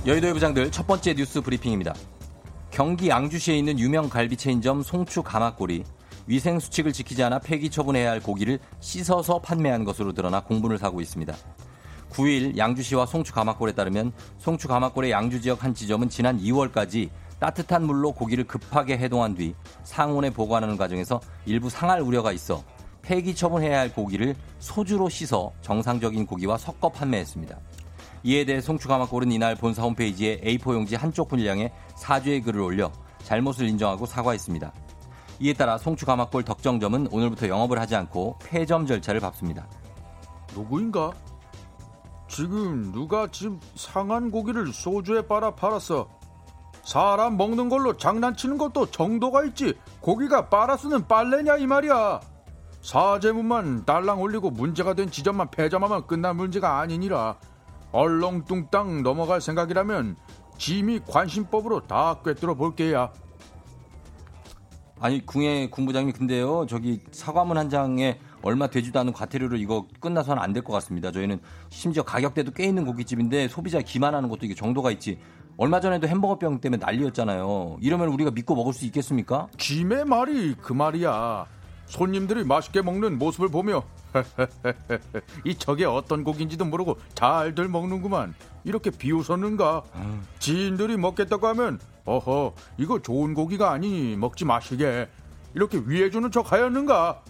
여의도의 부장들 첫 번째 뉴스 브리핑입니다. 경기 양주시에 있는 유명 갈비 체인점 송추 가마골이 위생 수칙을 지키지 않아 폐기 처분해야 할 고기를 씻어서 판매한 것으로 드러나 공분을 사고 있습니다. 9일 양주시와 송추 가마골에 따르면 송추 가마골의 양주 지역 한 지점은 지난 2월까지 따뜻한 물로 고기를 급하게 해동한 뒤 상온에 보관하는 과정에서 일부 상할 우려가 있어 폐기 처분해야 할 고기를 소주로 씻어 정상적인 고기와 섞어 판매했습니다. 이에 대해 송추 가마골은 이날 본사 홈페이지에 A4 용지 한쪽 분량의 사죄의 글을 올려 잘못을 인정하고 사과했습니다. 이에 따라 송추 가마골 덕정점은 오늘부터 영업을 하지 않고 폐점 절차를 밟습니다. 누구인가? 지금 누가 지금 상한 고기를 소주에 빨아 팔았어. 사람 먹는 걸로 장난치는 것도 정도가 있지. 고기가 빨아 쓰는 빨래냐 이 말이야. 사제문만 딸랑 올리고 문제가 된 지점만 패점하면 끝난 문제가 아니니라 얼렁뚱땅 넘어갈 생각이라면 짐이 관심법으로 다 꿰뚫어 볼게야. 아니 궁예 군부장님 근데요 저기 사과문 한 장에 얼마 되지도 않은 과태료를 이거 끝나서는 안 될 것 같습니다. 저희는 심지어 가격대도 꽤 있는 고깃집인데 소비자 기만하는 것도 이게 정도가 있지. 얼마 전에도 햄버거병 때문에 난리였잖아요. 이러면 우리가 믿고 먹을 수 있겠습니까? 짐의 말이 그 말이야. 손님들이 맛있게 먹는 모습을 보며 (laughs) 이 저게 어떤 고기인지도 모르고 잘들 먹는구만. 이렇게 비웃었는가? 지인들이 먹겠다고 하면 어허 이거 좋은 고기가 아니니 먹지 마시게 이렇게 위해주는 척 하였는가?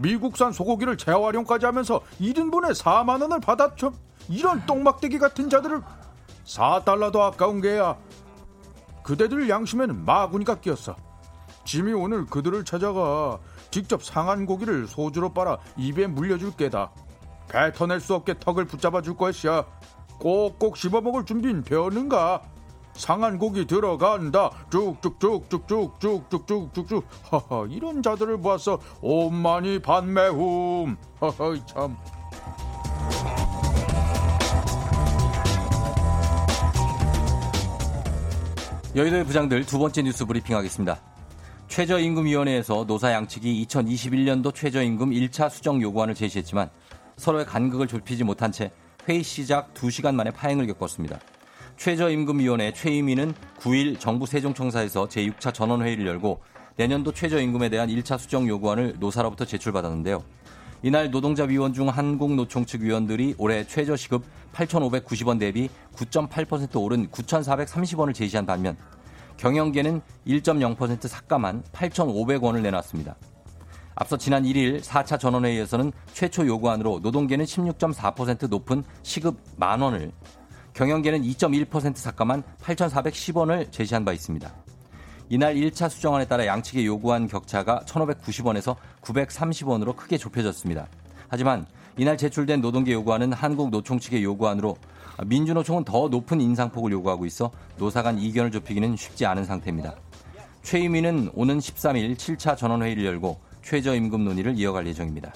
미국산 소고기를 재활용까지 하면서 1인분에 4만 원을 받았죠. 이런 똥막대기 같은 자들을 4달러도 아까운 게야. 그대들 양심에는 마구니가 끼었어. 짐이 오늘 그들을 찾아가 직접 상한 고기를 소주로 빨아 입에 물려줄 게다. 뱉어낼 수 없게 턱을 붙잡아 줄 것이야. 꼭꼭 씹어먹을 준비는 되었는가? 상한 고기 들어간다. 쭉쭉쭉쭉쭉쭉쭉쭉쭉쭉. 하하 이런 자들을 보아서 온만이 반매움. 하하 참. 여의도의 부장들 두 번째 뉴스 브리핑하겠습니다. 최저임금위원회에서 노사 양측이 2021년도 최저임금 1차 수정 요구안을 제시했지만 서로의 간극을 좁히지 못한 채 회의 시작 2시간 만에 파행을 겪었습니다. 최저임금위원회 최임위는 9일 정부 세종청사에서 제6차 전원회의를 열고 내년도 최저임금에 대한 1차 수정 요구안을 노사로부터 제출받았는데요. 이날 노동자 위원 중 한국노총 측 위원들이 올해 최저시급 8,590원 대비 9.8% 오른 9,430원을 제시한 반면 경영계는 1.0% 삭감한 8,500원을 내놨습니다. 앞서 지난 1일 4차 전원회의에서는 최초 요구안으로 노동계는 16.4% 높은 시급 만 원을 경영계는 2.1% 삭감한 8,410원을 제시한 바 있습니다. 이날 1차 수정안에 따라 양측의 요구한 격차가 1,590원에서 930원으로 크게 좁혀졌습니다. 하지만 이날 제출된 노동계 요구안은 한국 노총 측의 요구안으로 민주노총은 더 높은 인상폭을 요구하고 있어 노사 간 이견을 좁히기는 쉽지 않은 상태입니다. 최임위는 오는 13일 7차 전원회의를 열고 최저임금 논의를 이어갈 예정입니다.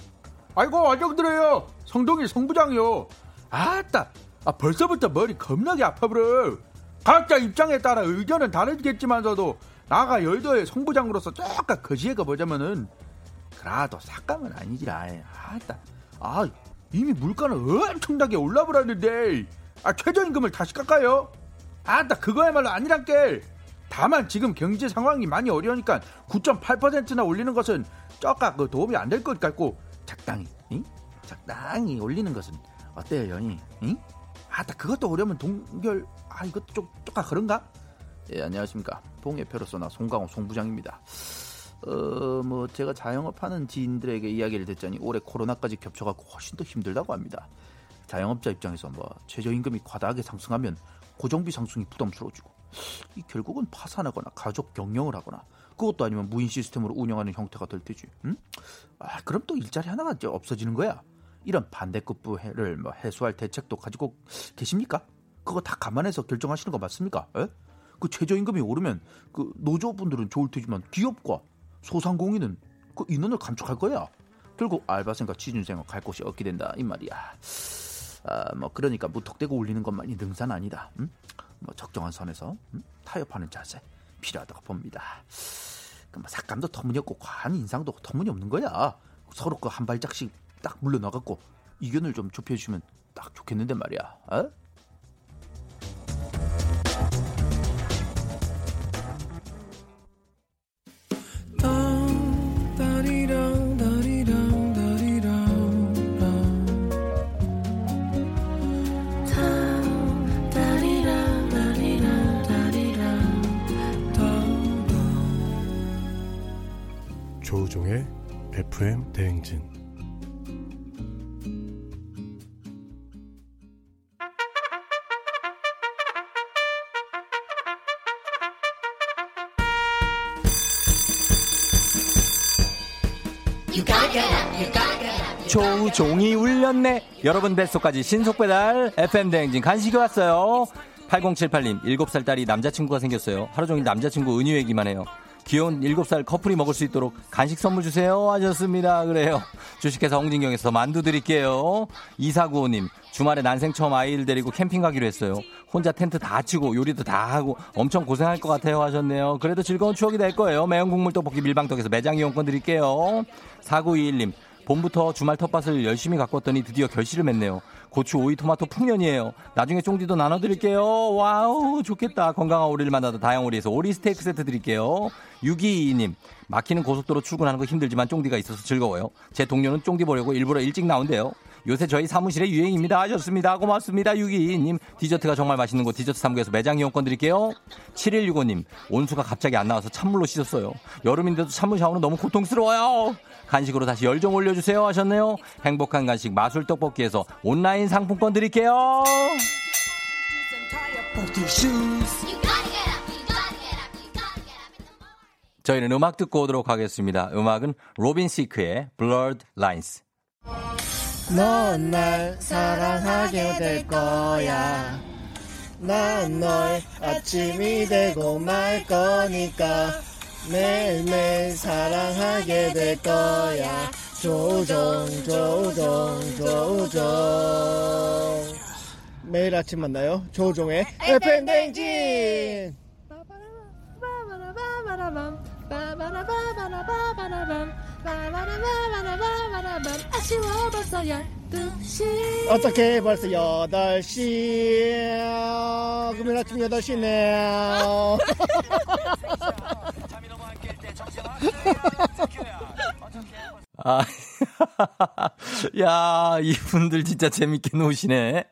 아이고 완정들어요. 성동일 성부장이요. 아따 아, 벌써부터 머리 겁나게 아파버려. 각자 입장에 따라 의견은 다르겠지만서도 나가 열도의 성부장으로서 쪼까 거시해가 보자면은 그래도 삭감은 아니지라. 아따 아 이미 물가는 엄청나게 올라버렸는데 아 최저임금을 다시 깎아요? 아따 그거야말로 아니란게. 다만 지금 경제 상황이 많이 어려우니까 9.8%나 올리는 것은 쪼까 그 도움이 안 될 것 같고 적당히, 응? 적당히 올리는 것은 어때요, 연이? 응? 아따 그것도 어려면 동결 아 이것도 좀 쪼까 그런가? 예 안녕하십니까 동해페로소나 송강호 송부장입니다. 어뭐 제가 자영업하는 지인들에게 이야기를 듣자니 올해 코로나까지 겹쳐갖고 훨씬 더 힘들다고 합니다. 자영업자 입장에서 뭐 최저임금이 과다하게 상승하면 고정비 상승이 부담스러워지고 이 결국은 파산하거나 가족 경영을 하거나 그것도 아니면 무인 시스템으로 운영하는 형태가 될 테지. 응? 아 그럼 또 일자리 하나가 없어지는 거야. 이런 반대급부를 뭐 해소할 대책도 가지고 계십니까? 그거 다 감안해서 결정하시는 거 맞습니까? 에? 그 최저임금이 오르면 그 노조분들은 좋을 테지만 기업과 소상공인은 그 인원을 감축할 거야. 결국 알바생과 취준생은 갈 곳이 없게 된다 이 말이야. 아, 뭐 그러니까 무턱대고 올리는 것만이 능사는 아니다. 음? 뭐 적정한 선에서 음? 타협하는 자세 필요하다고 봅니다. 그뭐 삭감도 터무니없고 과한 인상도 터무니없는 거야. 서로 그 한 발짝씩 딱 물러나갖고 의견을 좀 좁혀주시면 딱 좋겠는데 말이야. 어? 조우종의 FM 대행진 조종이 울렸네. 여러분 뱃속까지 신속 배달 FM 대행진 간식이 왔어요. 8078님, 7살 딸이 남자친구가 생겼어요. 하루 종일 남자친구 은유 얘기만 해요. 귀여운 7살 커플이 먹을 수 있도록 간식 선물 주세요 하셨습니다. 그래요. 주식회사 홍진경에서 만두 드릴게요. 2495님, 주말에 난생 처음 아이를 데리고 캠핑 가기로 했어요. 혼자 텐트 다 치고 요리도 다 하고 엄청 고생할 것 같아요 하셨네요. 그래도 즐거운 추억이 될 거예요. 매운 국물 떡볶이 밀방떡에서 매장 이용권 드릴게요. 4921님, 봄부터 주말 텃밭을 열심히 가꿨더니 드디어 결실을 맺네요. 고추, 오이, 토마토, 풍년이에요. 나중에 쫑디도 나눠드릴게요. wow, 좋겠다. 건강한 오리를 만나다 다양오리에서 오리 스테이크 세트 드릴게요. 6222님, 막히는 고속도로 출근하는 거 힘들지만 쫑디가 있어서 즐거워요. 제 동료는 쫑디 보려고 일부러 일찍 나온대요. 요새 저희 사무실의 유행입니다. 하셨습니다. 고맙습니다. 622님. 디저트가 정말 맛있는 곳 디저트 3구에서 매장 이용권 드릴게요. 7165님. 온수가 갑자기 안 나와서 찬물로 씻었어요. 여름인데도 찬물 샤워는 너무 고통스러워요. 간식으로 다시 열좀 올려주세요 하셨네요. 행복한 간식 마술 떡볶이에서 온라인 상품권 드릴게요. 저희는 음악 듣고 오도록 하겠습니다. 음악은 로빈 시크의 Blurred Lines. 넌 날 사랑하게 될 거야. 난 널 아침이 되고 말 거니까 매일매일 사랑하게 될 거야. 조종, 조종, 조종. 매일 아침 만나요. 조종의 FM 댕진! 아쉬워 벌써 12시 어떻게 벌써 8시. 금요일 아침 8시네요. (laughs) 아, (laughs) 야, 이분들 진짜 재밌게 노시네.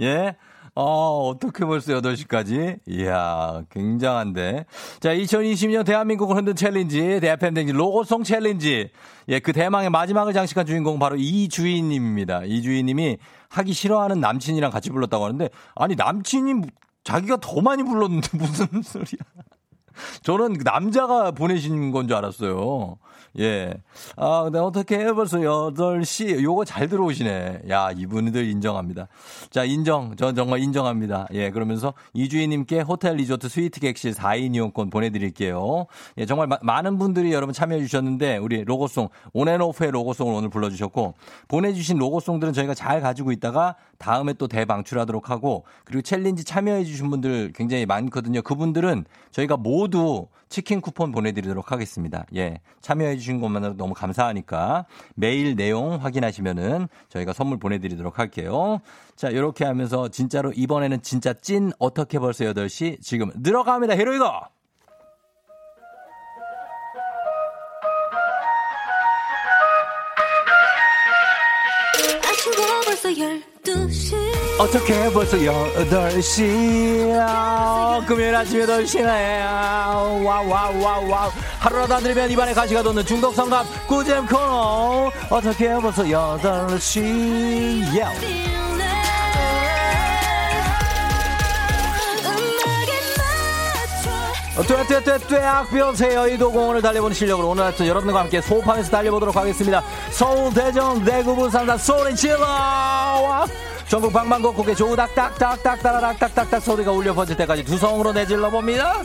예? 어, 어떻게 벌써 8시까지? 이야, 굉장한데. 자, 2020년 대한민국을 흔든 챌린지, 대팬댕지 로고송 챌린지. 예, 그 대망의 마지막을 장식한 주인공은 바로 이주인님입니다. 이주인님이 하기 싫어하는 남친이랑 같이 불렀다고 하는데, 아니, 남친이 자기가 더 많이 불렀는데 (laughs) 무슨 소리야. 저는 남자가 보내신 건 줄 알았어요. 예. 아, 근데 어떻게 벌써 8시, 요거 잘 들어오시네. 야, 이분들 인정합니다. 자, 인정. 전 정말 인정합니다. 예, 그러면서 이주인님께 호텔 리조트 스위트 객실 4인 이용권 보내드릴게요. 예, 정말 마- 많은 분들이 여러분 참여해주셨는데, 우리 로고송, 온앤오프의 로고송을 오늘 불러주셨고, 보내주신 로고송들은 저희가 잘 가지고 있다가 다음에 또 대방출하도록 하고, 그리고 챌린지 참여해 주신 분들 굉장히 많거든요. 그분들은 저희가 모두 치킨 쿠폰 보내드리도록 하겠습니다. 예. 참여해 주신 것만으로 너무 감사하니까 메일 내용 확인하시면은 저희가 선물 보내드리도록 할게요. 자, 이렇게 하면서 진짜로 이번에는 진짜 찐 어떻게 벌써 8시 지금 들어갑니다. Here we go! 아쉬워 벌써 12시 어떻게 벌써 8시야? 금요일 아침 8시네. wow wow 와우 와우. 하루라도 안 들으면 입안에 가시가 돋는 중독 성감. 꿀잼 코너. 어떻게 벌써 8시 야 떼떼떼떼악 뼈세요. 이도공원을 달려보는 실력으로 오늘 하여튼 여러분들과 함께 소파에서 달려보도록 하겠습니다. 서울 대전 대구 부산 다 소리 질러! 와. 전국 방방곡곡에 조우닥닥닥닥 따라락닥닥닥 소리가 울려 퍼질 때까지 두 성으로 내질러 봅니다.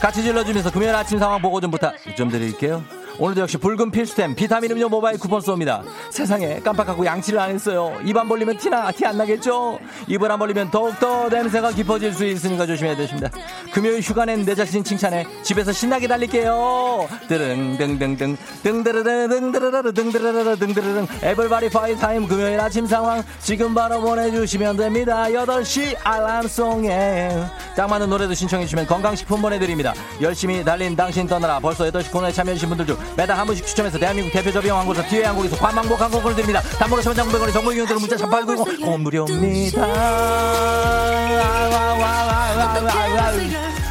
같이 질러주면서 금요일 아침 상황 보고 좀 부탁 좀 드릴게요 오늘도 역시 붉은 필수템 비타민 음료 모바일 쿠폰 쏩니다. 세상에 깜빡하고 양치를 안 했어요. 입 안 벌리면 티나 티 안 나겠죠? 입을 안 벌리면 더욱더 냄새가 깊어질 수 있으니까 조심해야 되십니다. 금요일 휴가 낸 내 자신 칭찬해 집에서 신나게 달릴게요. 뜨릉등등등 등드르르 등드르르 등드르르 등드르릉 everybody party time 금요일 아침 상황 지금 바로 보내주시면 됩니다. 8시 알람송에 딱 맞는 노래도 신청해 주시면 건강식품 보내드립니다. 열심히 달린 당신 떠나라 벌써 8시 코너에 참여해주신 분들 중 매달 한 분씩 추첨해서 대한민국 대표 저비용 항공사 뒤에 항공에서 관망복 항공권을 드립니다. 단문로 10원 장군백원의 정보 이용들은 문자 3890 공무료입니다.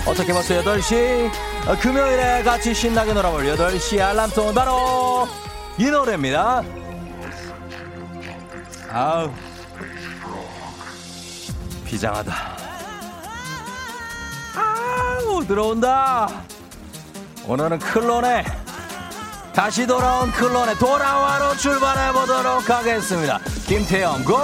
어떻게 벌써 8시 어, 금요일에 같이 신나게 놀아볼 8시 알람송은 바로 이 노래입니다. 아우 비장하다. 아우 들어온다. 오늘은 클론에 다시 돌아온 클론의 돌아와로 출발해 보도록 하겠습니다. 김태형 고!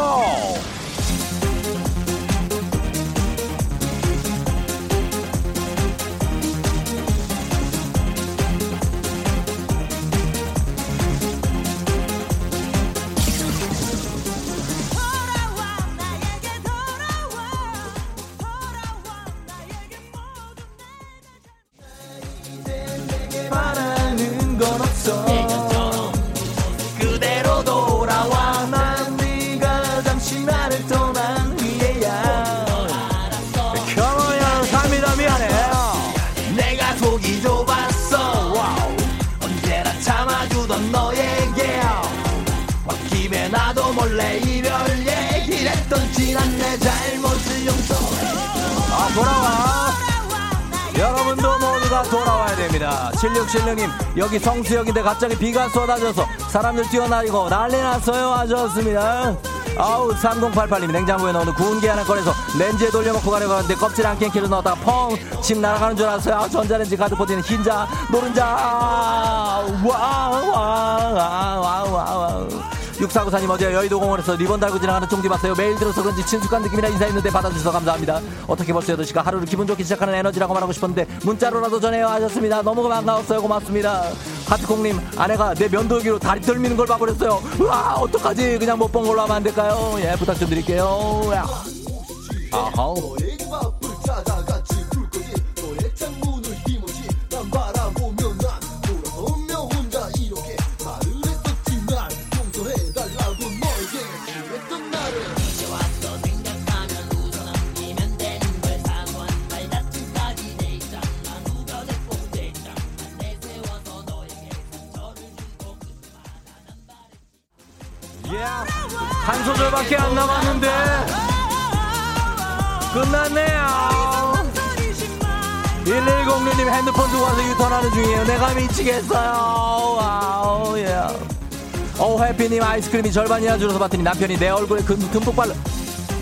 7676님 여기 성수역인데 갑자기 비가 쏟아져서 사람들 뛰어나리고 난리 났어요 하셨습니다. 아우 3088님 냉장고에 넣은 구운 게 하나 꺼내서 렌즈에 돌려놓고 가려고 하는데 껍질 안 캔키로 넣었다가 펑침 날아가는 줄 알았어요. 아, 전자레인지 가득 퍼지는 흰자 노른자. 와와와와와 6494님 어제 여의도 공원에서 리본 달고 지나가는 쫑디 봤어요. 매일 들어서 그런지 친숙한 느낌이라 인사했는데 받아주셔서 감사합니다. 어떻게 벌써 8시가 하루를 기분 좋게 시작하는 에너지라고 말하고 싶었는데 문자로라도 전해요 하셨습니다. 너무 반가웠어요. 고맙습니다. 하트콩님 아내가 내 면도기로 다리 떨미는 걸 봐버렸어요. 와 어떡하지? 그냥 못 본 걸로 하면 안 될까요? 예 부탁 좀 드릴게요. 야. 아하 핸드폰 두고 와서 유턴하는 중이에요. 내가 미치겠어요. wow 예. 오 해피님 아이스크림이 절반이나 줄어서 봤더니 남편이 내 얼굴에 금, 듬뿍 발라.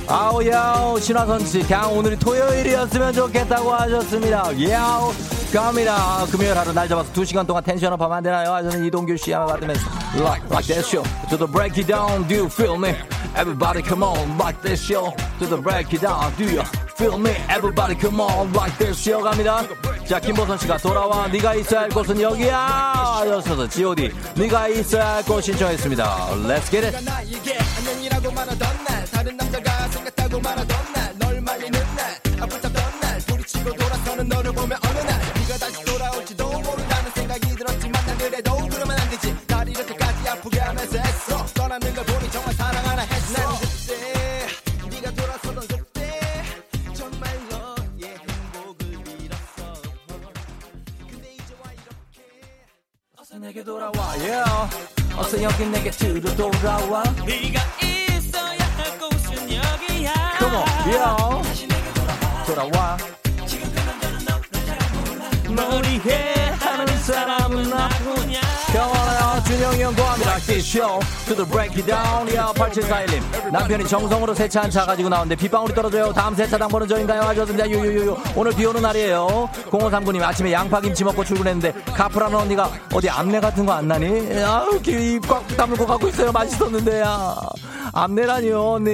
아우 야우 신화선 씨. 그냥 오늘이 토요일이었으면 좋겠다고 하셨습니다. 야우 갑니다. 금요일 하루 날 잡아서 2시간 동안 tension up 하면 안 되나요? 하시는 이동규 씨 아마 받으면서 like, like that show. To the break it down do you feel me? Everybody come on like that show. To the break it down do you feel me everybody come on like that show 갑니다. 자 김보선 씨가 돌아와 네가 있어야 할 곳은 여기야. 하셔서 G.O.D 네가 있어야 할 곳 신청했습니다. Let's get it. 너를 보며 어느 날 네가 다시 돌아 내게 돌아와. Yeah. 어서 여기 내게 들어 돌아와. 네가 있어야 할 곳은 여기야. Come on. Yeah. 돌아와. 머리에 하는 사람은 나구냐 평안해요 준영이 형 고합니다. 키쇼 To the break it down. 야 8741님. 남편이 정성으로 세차한 차 가지고 나오는데 빗방울이 떨어져요. 다음 세차당 보는 저인가요? 하셨습니다. 유유유유. 오늘 비 오는 날이에요. 0539님 아침에 양파김치 먹고 출근했는데 카프라는 언니가 어디 암내 같은 거 안 나니? 아우 입꽉 다물고 가고 있어요. 맛있었는데. 야 암내라니요 언니.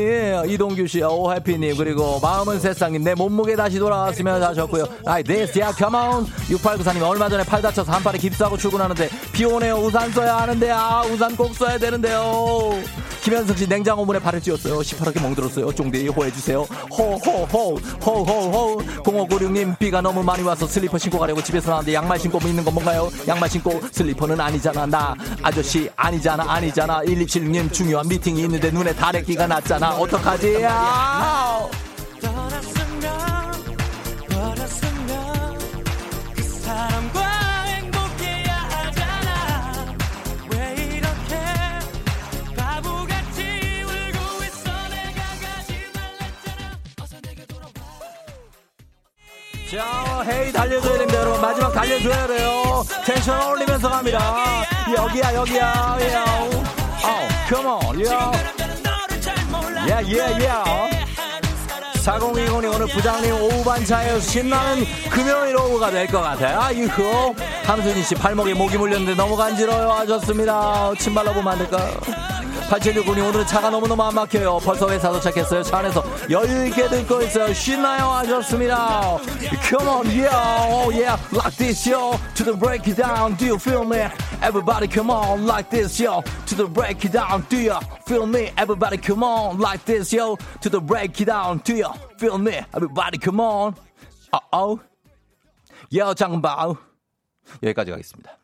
이동규 씨 오해피님. 그리고 마음은 세상님 내 몸무게 다시 돌아왔으면 하셨고요. 아이 come on. 6894님 얼마 전에 팔 다쳐서 한 팔에 깁스하고 출근하는데 비 오네요 우산 써야 하는데 아 우산 꼭 써야 되는데요. 김현석 씨 냉장고 문에 발을 찧었어요. 시퍼렇게 멍들었어요. 쫑디 호해주세요. 호호호 호호호. 0596님 비가 너무 많이 와서 슬리퍼 신고 가려고 집에서 나왔는데 양말 신고 있는 건 뭔가요? 양말 신고 슬리퍼는 아니잖아. 나 아저씨 아니잖아 아니잖아. 1276님 중요한 미팅이 있는데 눈에 다래끼가 났잖아. 어떡하지? 아 자, 헤이 달려줘야 됩니다, 여러분. 마지막 달려줘야 돼요. 텐션 올리면서 갑니다. 여기야, 여기야, 야. 어, come on, 몰라 예, 예, 예. 4020이 오늘 부장님 오후 반차에서 신나는 금요일 오후가 될 것 같아요. 아, 이후. 함순이 씨 팔목에 목이 물렸는데 너무 간지러요. 하셨습니다. 침 발라보면 안 될까요? 8769님 오늘은 차가 너무너무 안 막혀요. 벌써 회사 도착했어요. 차 안에서 여유있게 듣고 있어요. 신나요. 하셨습니다. Come on, yeah, oh yeah, like this, yo. To the break it down, do you feel me? Everybody come on, like this, yo. To the break it down, do you feel me? Everybody come on, like this, yo. To the break it down, do you feel me? Everybody come on. Uh-oh. 여 장바우. 여기까지 가겠습니다.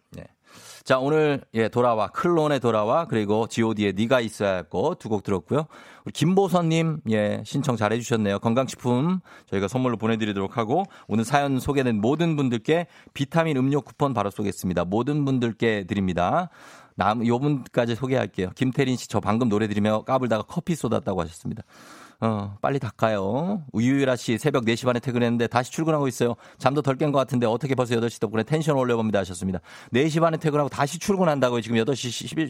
네. 자, 오늘, 예, 돌아와. 클론의 돌아와. 그리고 GOD의 네가 있어야 할것두곡 들었고요. 우리 김보선 님, 예, 신청 잘 해 주셨네요. 건강식품 저희가 선물로 보내 드리도록 하고, 오늘 사연 소개된 모든 분들께 비타민 음료 쿠폰 바로 쏘겠습니다. 모든 분들께 드립니다. 남, 요 분까지 소개할게요. 김태린 씨, 저 방금 노래 들으며 까불다가 커피 쏟았다고 하셨습니다. 어, 빨리 닦아요. 우유유라 씨, 새벽 4시 반에 퇴근했는데 다시 출근하고 있어요. 잠도 덜 깬 것 같은데 어떻게 벌써 8시 덕분에 텐션 올려봅니다 하셨습니다. 4시 반에 퇴근하고 다시 출근한다고요. 지금 8시 11,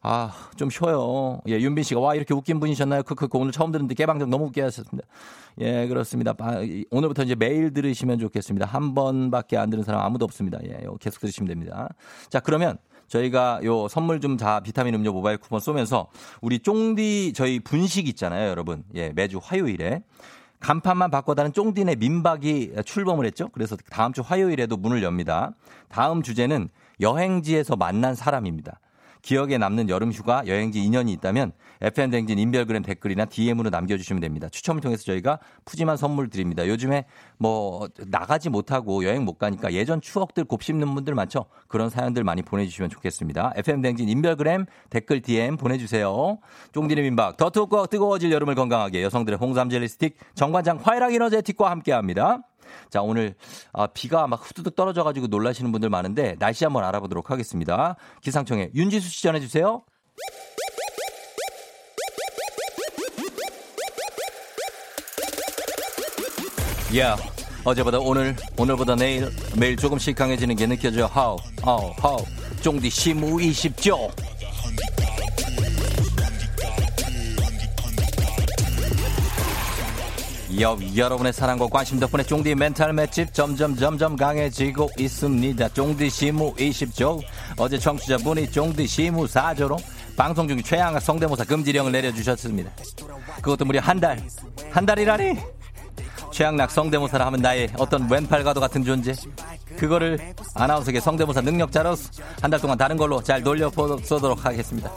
아, 좀 쉬어요. 예, 윤빈 씨가 와 이렇게 웃긴 분이셨나요? 크크크 오늘 처음 듣는데 깨방정 너무 웃게 하셨습니다. 예, 그렇습니다. 아, 이- 오늘부터 이제 매일 들으시면 좋겠습니다. 한 번밖에 안 들은 사람 아무도 없습니다. 예, 요 계속 들으시면 됩니다. 자, 그러면 저희가 요 선물 좀 다 비타민 음료 모바일 쿠폰 쏘면서 우리 쫑디 저희 분식 있잖아요, 여러분. 예, 매주 화요일에 간판만 바꿔다는 쫑디네 민박이 출범을 했죠. 그래서 다음 주 화요일에도 문을 엽니다. 다음 주제는 여행지에서 만난 사람입니다. 기억에 남는 여름 휴가 여행지 인연이 있다면 FM 댕진 인별그램 댓글이나 DM으로 남겨주시면 됩니다. 추첨을 통해서 저희가 푸짐한 선물 드립니다. 요즘에 뭐 나가지 못하고 여행 못 가니까 예전 추억들 곱씹는 분들 많죠. 그런 사연들 많이 보내주시면 좋겠습니다. FM 댕진 인별그램 댓글 DM 보내주세요. 쫑디네 민박 더 뜨거 뜨거워질 여름을 건강하게 여성들의 홍삼 젤리 스틱 정관장 화이락 이너제틱과 함께합니다. 자, 오늘 아, 비가 막 후두둑 떨어져가지고 놀라시는 분들 많은데 날씨 한번 알아보도록 하겠습니다. 기상청에 윤지수 씨 전해주세요. 야, 어제보다 오늘, 오늘보다 내일, 매일 조금씩 강해지는 게 느껴져. 하우, 하우, 하우. 쫑디 시무 20조. 여, 여러분의 사랑과 관심 덕분에 쫑디 멘탈 맷집 점점 점점 강해지고 있습니다. 쫑디 시무 20조. 어제 청취자분이 쫑디 시무 4조로 방송 중 최양학 성대모사 금지령을 내려주셨습니다. 그것도 무려 한 달. 한 달이라니? 최양락 성대모사를 하면 나의 어떤 왼팔과도 같은 존재. 그거를 아나운서계 성대모사 능력자로서 한 달 동안 다른 걸로 잘 돌려보도록 하겠습니다.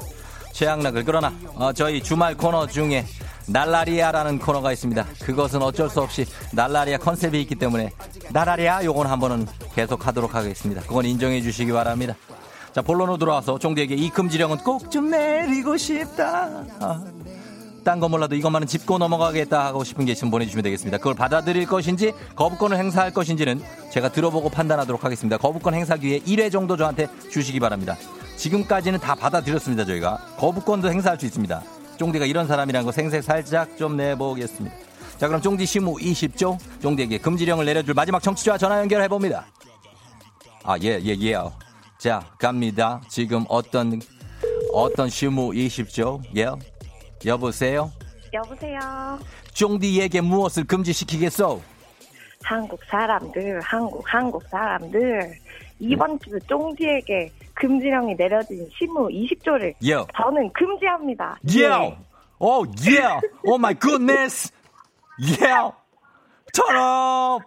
최양락을 그러나 어, 저희 주말 코너 중에 날라리아라는 코너가 있습니다. 그것은 어쩔 수 없이 날라리아 컨셉이 있기 때문에 날라리아 요건 한번은 계속 하도록 하겠습니다. 그건 인정해 주시기 바랍니다. 자 본론으로 들어와서 종대에게 이 금지령은 꼭 좀 내리고 싶다. 아. 딴거 몰라도 이것만은 짚고 넘어가겠다 하고 싶은 게 있으면 보내주시면 되겠습니다. 그걸 받아들일 것인지 거부권을 행사할 것인지는 제가 들어보고 판단하도록 하겠습니다. 거부권 행사 기회 1회 정도 저한테 주시기 바랍니다. 지금까지는 다 받아들였습니다. 저희가 거부권도 행사할 수 있습니다. 쫑디가 이런 사람이라는 거 생색 살짝 좀 내보겠습니다. 자 그럼 쫑디 시무 20조 쫑디에게 금지령을 내려줄 마지막 청취자 전화 연결해 봅니다. 아 예 예 예. 자 갑니다. 지금 어떤 어떤 시무 20조 예 여보세요. 여보세요. 쫑디에게 무엇을 금지시키겠소? 한국 사람들, 한국, 한국 사람들. 이번 주 쫑디에게 금지령이 내려진 시무 20조를 예. 저는 금지합니다. 예. 오 예. oh my goodness. 예. 터럽.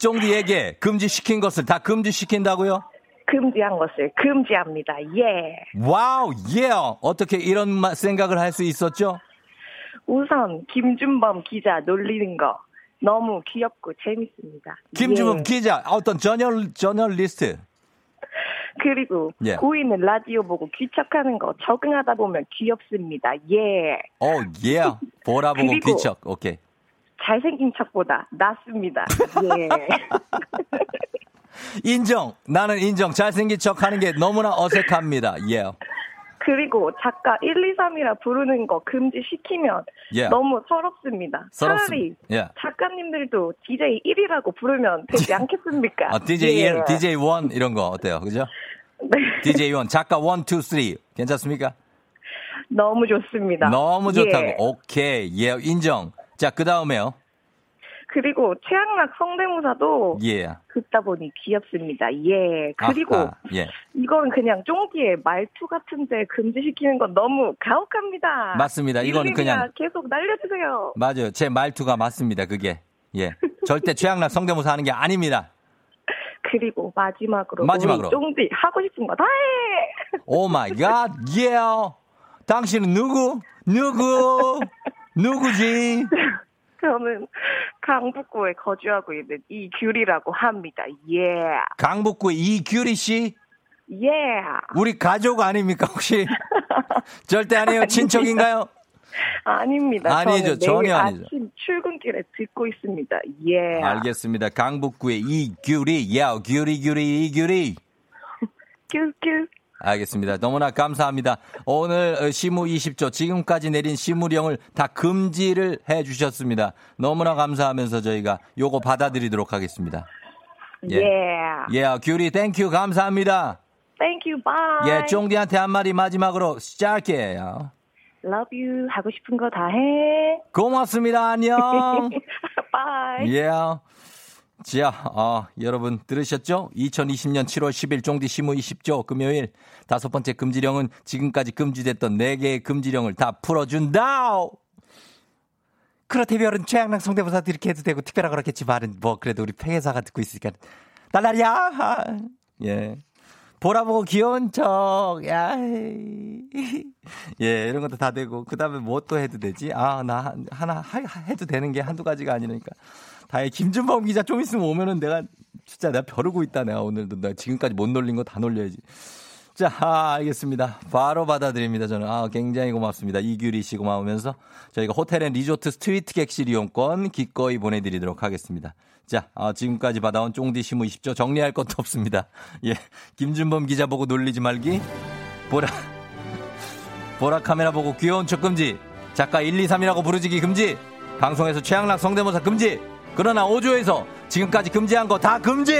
쫑디에게 금지시킨 것을 다 금지시킨다고요? 금지한 것을 금지합니다. 예. wow, 예. 어떻게 이런 마- 생각을 할 수 있었죠? 우선 김준범 기자 놀리는 거 너무 귀엽고 재밌습니다. 김주범 예. 기자, 어떤 저널, 저널리스트. 그리고 예. 고인은 라디오 보고 귀척하는 거 적응하다 보면 귀엽습니다. 예. 오, 예. 보라 보고 귀척. 오케이. 잘생긴 척보다 낫습니다. 예. (laughs) 인정. 나는 인정. 잘생긴 척 하는 게 너무나 어색합니다. 예. 그리고 작가 1, 2, 3이라 부르는 거 금지시키면 예. 너무 서럽습니다. 차라리 서럽습니다. 예. 작가님들도 DJ 1이라고 부르면 되지 (laughs) 않겠습니까? 아, DJ 예. 1, DJ 1 이런 거 어때요? 그죠? (laughs) 네. DJ 1, 작가 1, 2, 3. 괜찮습니까? 너무 좋습니다. 너무 좋다고. 예. 오케이. 예, 인정. 자, 그 다음에요. 그리고 최양락 성대모사도 예. 듣다 보니 귀엽습니다. 예. 그리고 아하, 예. 이건 그냥 쫑디의 말투 같은데 금지시키는 건 너무 가혹합니다. 맞습니다. 일일이야. 그냥- 계속 날려주세요. 맞아요. 제 말투가 맞습니다. 그게. 예. 절대 최양락 성대모사 하는 게 아닙니다. 그리고 마지막으로 마지막으로. 쫑디 하고 싶은 거 다 해. oh my god. 예. 당신은 누구? 누구? 누구지? (laughs) 저는 강북구에 거주하고 있는 이규리라고 합니다. 예. 강북구의 이규리 씨? 예. 우리 가족 아닙니까, 혹시? (laughs) 절대 아니에요. 친척인가요? 아닙니다. 아니죠. 전혀 아니죠. 아침 출근길에 듣고 있습니다. 예. 알겠습니다. 강북구의 이규리. 야, 규리, 규리, 이규리. (laughs) 큐큐. 알겠습니다. 너무나 감사합니다. 오늘 어, 시무 20조 지금까지 내린 시무령을 다 금지를 해 주셨습니다. 너무나 감사하면서 저희가 요거 받아들이도록 하겠습니다. 예. 예, 규리 thank you 감사합니다. Thank you. Bye. 예, 쫑디한테 한 마디 마지막으로 시작해요. Love you. 하고 싶은 거 다 해. 고맙습니다. 안녕. (laughs) Bye. 예. 자, 어, 여러분 들으셨죠? 2020년 7월 10일 쫑디 시무 20조 금요일 다섯 번째 금지령은 지금까지 금지됐던 네 개의 금지령을 다 풀어준다. 그렇다면 최양락 성대모사도 이렇게 해도 되고 특별하고 그렇겠지만은 뭐 그래도 우리 폐회사가 듣고 있으니까 날라리야. 예. 보라보고 귀여운 척, 야, 예, 이런 것도 다 되고, 그 다음에 뭐 또 해도 되지? 아, 나 하나 하, 해도 되는 게 한두 가지가 아니니까. 다행 김준범 기자 좀 있으면 오면은 내가 진짜 내가 벼르고 있다, 내가 오늘도. 나 지금까지 못 놀린 거 다 놀려야지. 자, 아, 알겠습니다. 바로 받아드립니다. 저는 아, 굉장히 고맙습니다. 이규리 씨 고마우면서 저희가 호텔 앤 리조트 스위트 객실 이용권 기꺼이 보내드리도록 하겠습니다. 자, 아, 지금까지 받아온 쫑디 시무 20조 정리할 것도 없습니다. 예, 김준범 기자 보고 놀리지 말기. 보라, 보라 카메라 보고 귀여운 척 금지. 작가 1, 2, 3이라고 부르지기 금지. 방송에서 최양락 성대모사 금지. 그러나 5조에서 지금까지 금지한 거 다 금지!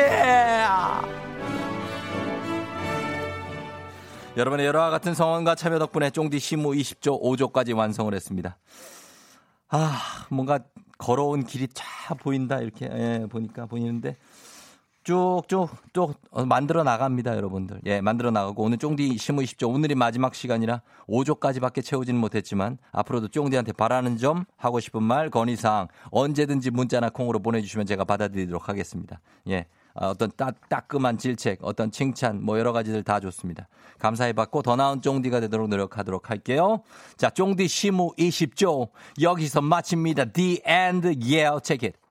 여러분의 여러와 같은 성원과 참여 덕분에 쫑디 시무 20조 5조까지 완성을 했습니다. 아, 뭔가 걸어온 길이 쫙 보인다, 이렇게, 예, 보니까 보이는데. 쭉쭉 쭉 만들어 나갑니다, 여러분들. 예, 만들어 나가고 오늘 쫑디 20조 오늘이 마지막 시간이라 5조까지밖에 채우지는 못했지만 앞으로도 쫑디한테 바라는 점, 하고 싶은 말, 건의사항 언제든지 문자나 콩으로 보내주시면 제가 받아드리도록 하겠습니다. 예. 아, 어떤 따, 따끔한 질책, 어떤 칭찬, 뭐 여러 가지들 다 좋습니다. 감사해 받고 더 나은 쫑디가 되도록 노력하도록 할게요. 자, 쫑디 시무 20조 여기서 마칩니다. The end. Yeah, check it.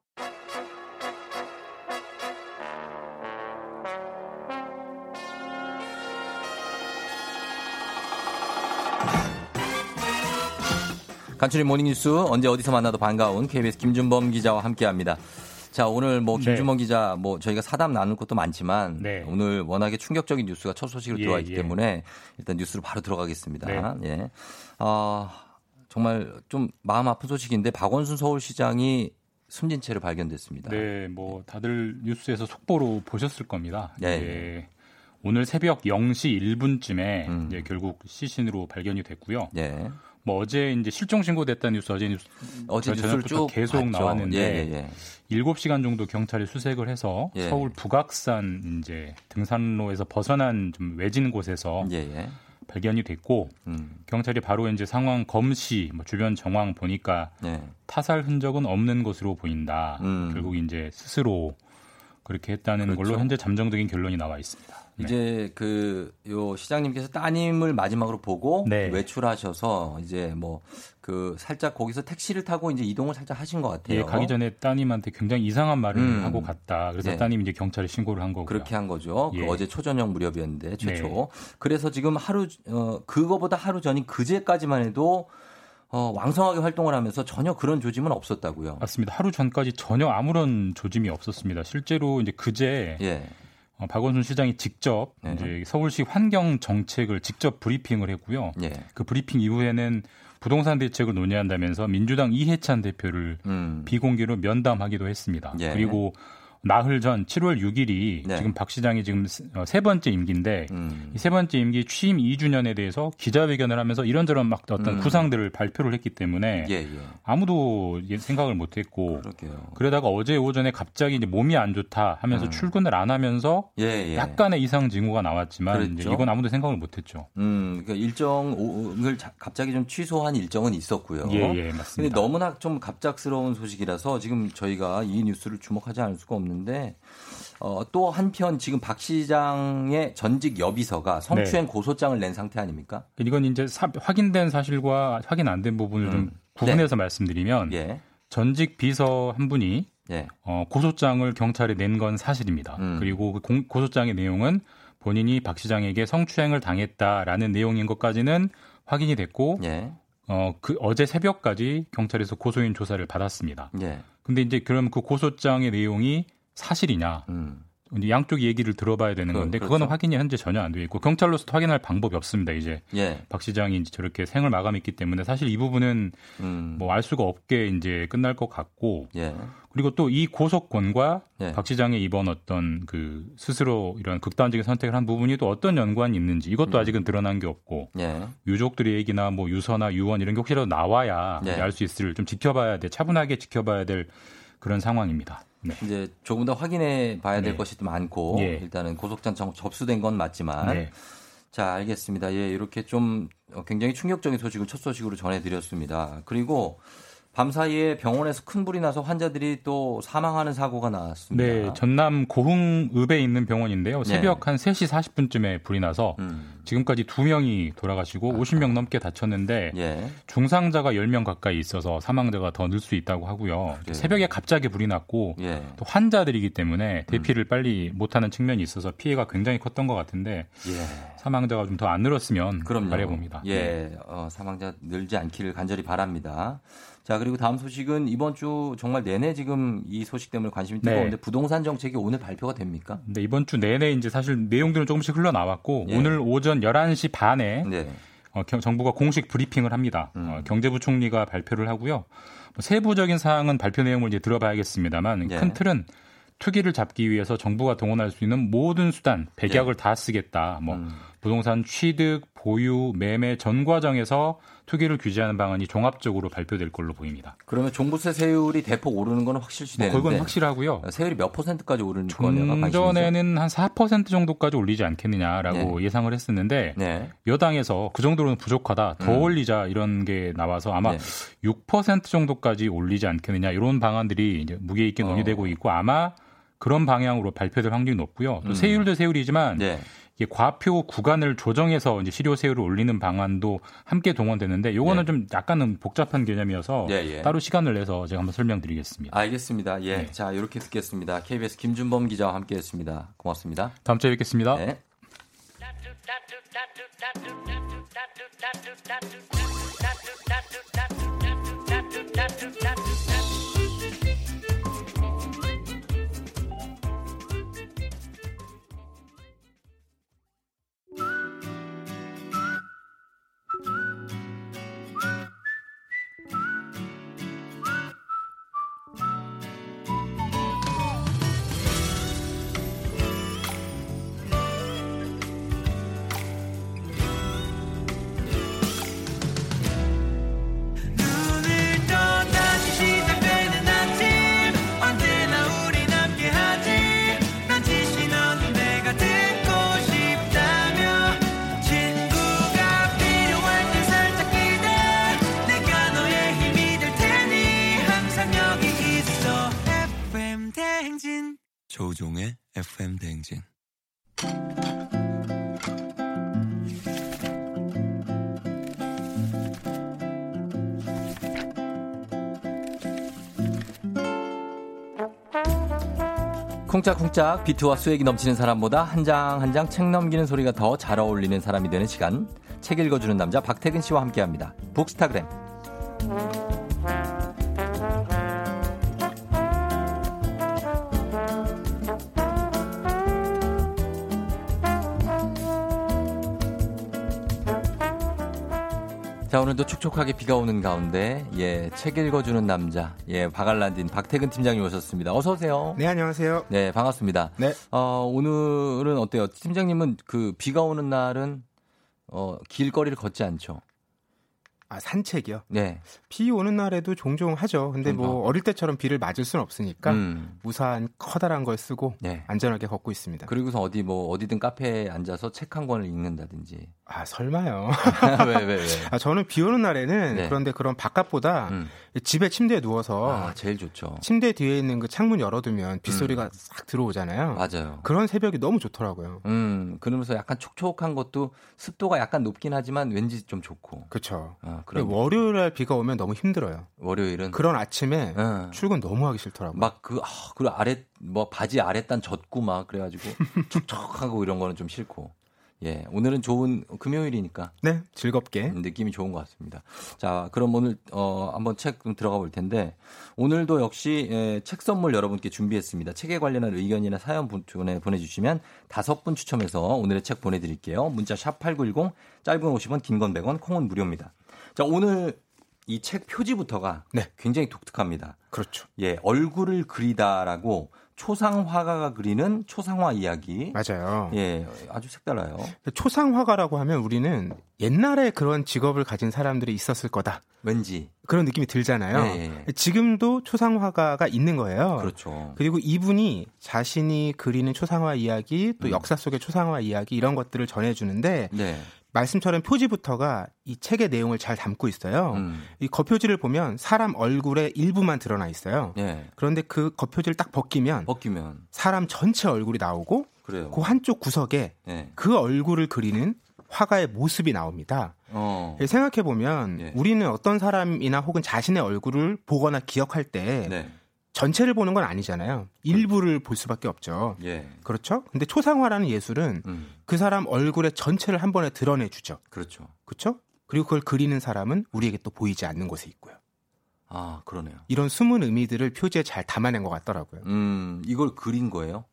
간추린 모닝뉴스 언제 어디서 만나도 반가운 KBS 김준범 기자와 함께합니다. 자 오늘 뭐 네. 김준범 기자 뭐 저희가 사담 나눌 것도 많지만 네. 오늘 워낙에 충격적인 뉴스가 첫 소식으로 예, 들어와 있기 예. 때문에 일단 뉴스로 바로 들어가겠습니다. 네. 예. 아 정말 좀 마음 아픈 소식인데 박원순 서울시장이 숨진 채로 발견됐습니다. 네, 뭐 다들 뉴스에서 속보로 보셨을 겁니다. 네. 예, 오늘 새벽 0시 1분쯤에 음. 결국 시신으로 발견이 됐고요. 예. 뭐 어제 이제 실종 신고됐다는 뉴스 어제 뉴스 어제 뉴스를 쭉 계속 봤죠. 나왔는데 예, 예, 예. 7시간 정도 경찰이 수색을 해서 예. 서울 북악산 이제 등산로에서 벗어난 좀 외진 곳에서 예, 예. 발견이 됐고 음. 경찰이 바로 이제 상황 검시 뭐 주변 정황 보니까 예. 타살 흔적은 없는 것으로 보인다. 음. 결국 이제 스스로 그렇게 했다는 그렇죠. 걸로 현재 잠정적인 결론이 나와 있습니다. 네. 이제 그 요 시장님께서 따님을 마지막으로 보고 네. 외출하셔서 이제 뭐 그 살짝 거기서 택시를 타고 이제 이동을 살짝 하신 것 같아요. 예, 가기 전에 따님한테 굉장히 이상한 말을 음. 하고 갔다. 그래서 네. 따님이 이제 경찰에 신고를 한 거고요. 그렇게 한 거죠. 그 예. 어제 초저녁 무렵이었는데 최초. 네. 그래서 지금 하루 어 그거보다 하루 전인 그제까지만 해도 어 왕성하게 활동을 하면서 전혀 그런 조짐은 없었다고요. 맞습니다. 하루 전까지 전혀 아무런 조짐이 없었습니다. 실제로 이제 그제 예. 어, 박원순 시장이 직접 네. 이제 서울시 환경 정책을 직접 브리핑을 했고요. 예. 그 브리핑 이후에는 부동산 대책을 논의한다면서 민주당 이해찬 대표를 음. 비공개로 면담하기도 했습니다. 예. 그리고 나흘 전 7월 6일이 네. 지금 박 시장이 지금 세- 어, 세 번째 임기인데 음. 이세 번째 임기 취임 2주년에 대해서 기자회견을 하면서 이런저런 막 어떤 음. 구상들을 발표를 했기 때문에 예, 예. 아무도 이- 생각을 못 했고 그러게요. 그러다가 어제 오전에 갑자기 이제 몸이 안 좋다 하면서 음. 출근을 안 하면서 예, 예. 약간의 이상 징후가 나왔지만. 이건 아무도 생각을 못 했죠. 음, 그러니까 일정을 자- 갑자기 좀 취소한 일정은 있었고요. 예, 예, 근데 맞습니다. 너무나 좀 갑작스러운 소식이라서 지금 저희가 이 뉴스를 주목하지 않을 수가 없는 데 어, 또 한편 지금 박 시장의 전직 여비서가 성추행 고소장을 낸 상태 아닙니까? 이건 이제 사- 확인된 사실과 확인 안 된 부분을 좀 구분해서 말씀드리면 음. 예. 전직 비서 한 분이 예. 어, 고소장을 경찰에 낸 건 사실입니다. 음. 그리고 그 공- 고소장의 내용은 본인이 박 시장에게 성추행을 당했다라는 내용인 것까지는 확인이 됐고 예. 어, 그 어제 새벽까지 경찰에서 고소인 조사를 받았습니다. 예. 근데 이제 그럼 그 고소장의 내용이 사실이냐? 음. 이제 양쪽 얘기를 들어봐야 되는 그, 건데 그렇죠. 그거는 확인이 현재 전혀 안 되어 있고 경찰로서 확인할 방법이 없습니다. 이제 예. 박 시장이 이제 저렇게 생을 마감했기 때문에 사실 이 부분은 음. 뭐알 수가 없게 이제 끝날 것 같고 예. 그리고 또 이 고소권과 예. 박 시장의 이번 어떤 그 스스로 이런 극단적인 선택을 한 부분이 또 어떤 연관이 있는지 이것도 음. 아직은 드러난 게 없고 예. 유족들의 얘기나 뭐 유서나 유언 이런 게 혹시라도 나와야 네. 알수 있을 좀 지켜봐야 돼 차분하게 지켜봐야 될 그런 상황입니다. 네. 이제 조금 더 확인해 봐야 될 네. 것이 많고 예. 일단은 고속장청 접수된 건 맞지만 네. 자 알겠습니다. 예 이렇게 좀 어, 굉장히 충격적인 소식을 첫 소식으로 전해드렸습니다. 그리고 밤 사이에 병원에서 큰 불이 나서 환자들이 또 사망하는 사고가 나왔습니다. 네, 전남 고흥읍에 있는 병원인데요. 네. 새벽 한 3시 40분쯤에 불이 나서 음. 지금까지 2명이 돌아가시고 50명 넘게 다쳤는데 예. 중상자가 10명 가까이 있어서 사망자가 더 늘 수 있다고 하고요. 그래요. 새벽에 갑자기 불이 났고 예. 또 환자들이기 때문에 대피를 음. 빨리 못하는 측면이 있어서 피해가 굉장히 컸던 것 같은데 예. 사망자가 좀 더 안 늘었으면 그럼요. 바라봅니다. 예, 네. 어, 사망자 늘지 않기를 간절히 바랍니다. 자, 그리고 다음 소식은 이번 주 정말 내내 지금 이 소식 때문에 관심이 네. 뜨거운데 부동산 정책이 오늘 발표가 됩니까? 근데 이번 주 내내 이제 사실 내용들은 조금씩 흘러나왔고 예. 오늘 오전 11시 반에 네. 어, 경- 정부가 공식 브리핑을 합니다. 음. 어, 경제부총리가 발표를 하고요. 뭐 세부적인 사항은 발표 내용을 이제 들어봐야겠습니다만 예. 큰 틀은 투기를 잡기 위해서 정부가 동원할 수 있는 모든 수단, 백약을 다 쓰겠다. 뭐 예. 음. 부동산 취득, 보유, 매매 전 과정에서 투기를 규제하는 방안이 종합적으로 발표될 걸로 보입니다. 그러면 종부세 세율이 대폭 오르는 건 확실시 뭐 되는데 그건 확실하고요. 세율이 몇 퍼센트까지 오르는 관심이죠. 종전에는 한 4% 정도까지 올리지 않겠느냐라고 예상을 했었는데 네. 여당에서 그 정도로는 부족하다. 더 음. 올리자 이런 게 나와서 아마 네. 6% 정도까지 올리지 않겠느냐 이런 방안들이 이제 무게 있게 어. 논의되고 있고 아마 그런 방향으로 발표될 확률이 높고요. 또 음. 세율도 세율이지만 네. 과표 구간을 조정해서 이제 실효 세율을 올리는 방안도 함께 동원되는데 요거는 네. 좀 약간은 복잡한 개념이어서 예, 예. 따로 시간을 내서 제가 한번 설명드리겠습니다. 알겠습니다. 예. 네. 자, 이렇게 듣겠습니다. KBS 김준범 기자와 함께 했습니다. 고맙습니다. 다음 주에 뵙겠습니다. 네. 조우종의 FM 대행진. 쿵짝쿵짝 비트와 수액이 넘치는 사람보다 한 장 한 장 책 넘기는 소리가 더 잘 어울리는 사람이 되는 시간. 책 읽어주는 남자 박태근 씨와 함께합니다. 북스타그램. 자 오늘도 촉촉하게 비가 오는 가운데 예 책 읽어주는 남자 예 바갈란딘 박태근 팀장님 오셨습니다. 어서 오세요. 네, 안녕하세요. 네, 반갑습니다. 네. 어, 오늘은 어때요? 팀장님은 그 비가 오는 날은 어, 길거리를 걷지 않죠. 아, 산책이요? 네. 비 오는 날에도 종종 하죠. 근데 뭐 어릴 때처럼 비를 맞을 수는 없으니까 음. 우산 커다란 걸 쓰고 네. 안전하게 걷고 있습니다. 그리고서 어디 뭐 어디든 카페에 앉아서 책 한 권을 읽는다든지. 아, 설마요. (laughs) 왜, 왜, 왜? 아, 저는 비 오는 날에는 네. 그런데 그런 바깥보다 음. 집에 침대에 누워서 아, 제일 좋죠. 침대 뒤에 있는 그 창문 열어두면 빗소리가 싹 들어오잖아요. 맞아요. 그런 새벽이 너무 좋더라고요. 음, 그러면서 약간 촉촉한 것도 습도가 약간 높긴 하지만 왠지 좀 좋고. 그렇죠. 그럼 월요일 날 비가 오면 너무 힘들어요. 월요일은 그런 아침에 어. 출근 너무 하기 싫더라고요. 막 그, 아, 그 아래, 뭐 바지 아랫단 젖고 막 그래가지고 (laughs) 촉촉하고 이런 거는 좀 싫고. 예, 오늘은 좋은 금요일이니까. 네, 즐겁게. 느낌이 좋은 것 같습니다. 자, 그럼 오늘, 어, 한번 책 좀 들어가 볼 텐데, 오늘도 역시, 예, 책 선물 여러분께 준비했습니다. 책에 관련한 의견이나 사연 보내, 보내주시면 다섯 분 추첨해서 오늘의 책 보내드릴게요. 문자 샵 8910, 짧은 50원, 긴 건 100원, 콩은 무료입니다. 자, 오늘 이 책 표지부터가 네. 굉장히 독특합니다. 그렇죠. 예, 얼굴을 그리다라고 초상화가가 그리는 초상화 이야기. 맞아요. 예, 아주 색달라요. 초상화가라고 하면 우리는 옛날에 그런 직업을 가진 사람들이 있었을 거다. 왠지 그런 느낌이 들잖아요. 예, 예. 지금도 초상화가가 있는 거예요. 그렇죠. 그리고 이분이 자신이 그리는 초상화 이야기, 또 음. 역사 속의 초상화 이야기 이런 것들을 전해주는데 네. 말씀처럼 표지부터가 이 책의 내용을 잘 담고 있어요. 음. 이 겉표지를 보면 사람 얼굴의 일부만 드러나 있어요. 예. 그런데 그 겉표지를 딱 벗기면 벗기면 사람 전체 얼굴이 나오고 그래요. 그 한쪽 구석에 예. 그 얼굴을 그리는 화가의 모습이 나옵니다. 어. 생각해 보면 예. 우리는 어떤 사람이나 혹은 자신의 얼굴을 보거나 기억할 때 네. 전체를 보는 건 아니잖아요. 일부를 볼 수밖에 없죠. 예. 그렇죠? 근데 초상화라는 예술은 음. 그 사람 얼굴의 전체를 한 번에 드러내 주죠. 그렇죠. 그렇죠? 그리고 그걸 그리는 사람은 우리에게 또 보이지 않는 곳에 있고요. 아, 그러네요. 이런 숨은 의미들을 표지에 잘 담아낸 것 같더라고요. 음, 이걸 그린 거예요?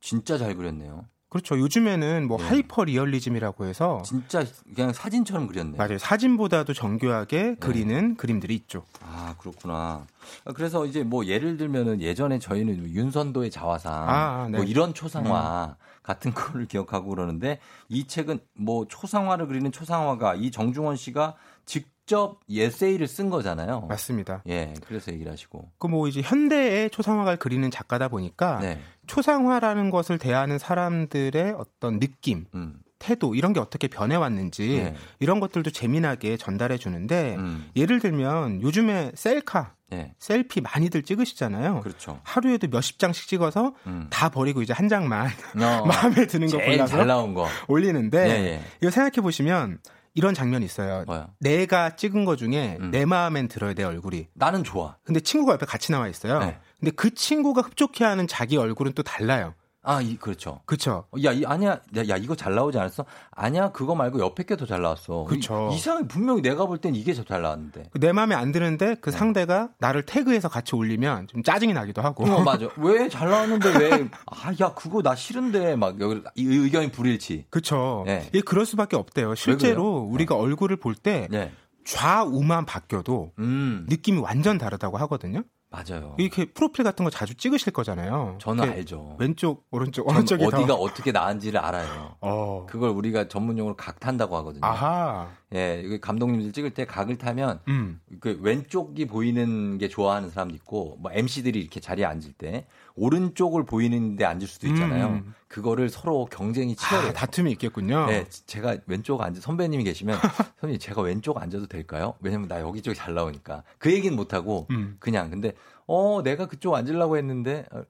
진짜 잘 그렸네요. 그렇죠. 요즘에는 뭐 예. 하이퍼 리얼리즘이라고 해서 진짜 그냥 사진처럼 그렸네요. 맞아요. 사진보다도 정교하게 그리는 그림들이 있죠. 아, 그렇구나. 아, 그래서 이제 뭐 예를 들면은 예전에 저희는 윤선도의 자화상 아, 네. 뭐 이런 초상화 같은 거를 (laughs) 기억하고 그러는데 이 책은 뭐 초상화를 그리는 초상화가 이 정중원 씨가 직접 에세이를 쓴 거잖아요. 맞습니다. 예, 그래서 얘기를 하시고. 그 뭐 이제 현대의 초상화를 그리는 작가다 보니까 네. 초상화라는 것을 대하는 사람들의 어떤 느낌, 음. 태도 이런 게 어떻게 변해왔는지 네. 이런 것들도 재미나게 전달해 주는데 음. 예를 들면 요즘에 셀카, 예. 셀피 많이들 찍으시잖아요. 그렇죠. 하루에도 몇십 장씩 찍어서 음. 다 버리고 이제 한 장만 어, (laughs) 마음에 드는 거 골라서 잘 나온 거. 올리는데 예, 예. 이거 생각해 보시면 이런 장면이 있어요. 뭐야? 내가 찍은 거 중에 음. 내 마음엔 들어야 내 얼굴이. 나는 좋아. 근데 친구가 옆에 같이 나와 있어요. 네. 근데 그 친구가 흡족해하는 자기 얼굴은 또 달라요. 아, 이, 그렇죠. 그쵸? 야, 이, 아니야, 야, 야, 이거 잘 나오지 않았어? 아니야, 그거 말고 옆에 게 더 잘 나왔어. 그쵸. 이, 이상하게 분명히 내가 볼 땐 이게 더 잘 나왔는데. 내 마음에 안 드는데 네. 그 상대가 나를 태그해서 같이 올리면 좀 짜증이 나기도 하고. 어, (laughs) 맞아. 왜 잘 나왔는데 왜, 아, 야, 그거 나 싫은데, 막, 여기, 이 의견이 불일치. 그쵸. 네. 이게 그럴 수밖에 없대요. 실제로 우리가 얼굴을 볼때 네. 좌우만 바뀌어도 음, 느낌이 완전 다르다고 하거든요. 맞아요. 이렇게 프로필 같은 거 자주 찍으실 거잖아요. 저는 알죠. 왼쪽, 오른쪽, 전 어느 쪽이 어디가 더. 어떻게 나은지를 알아요. 어. 그걸 우리가 전문용어로 각탄다고 하거든요. 아하. 예, 감독님들 찍을 때 각을 타면 음. 그 왼쪽이 보이는 게 좋아하는 사람도 있고 뭐 MC들이 이렇게 자리에 앉을 때 오른쪽을 보이는데 앉을 수도 있잖아요. 음. 그거를 서로 경쟁이 치열해요. 아, 다툼이 있겠군요. 네, 제가 왼쪽 앉은 선배님이 계시면 (laughs) 선배님 제가 왼쪽 앉아도 될까요? 왜냐면 나 여기 쪽이 잘 나오니까 그 얘기는 못 하고 음. 그냥 근데 어 내가 그쪽 앉으려고 했는데 어,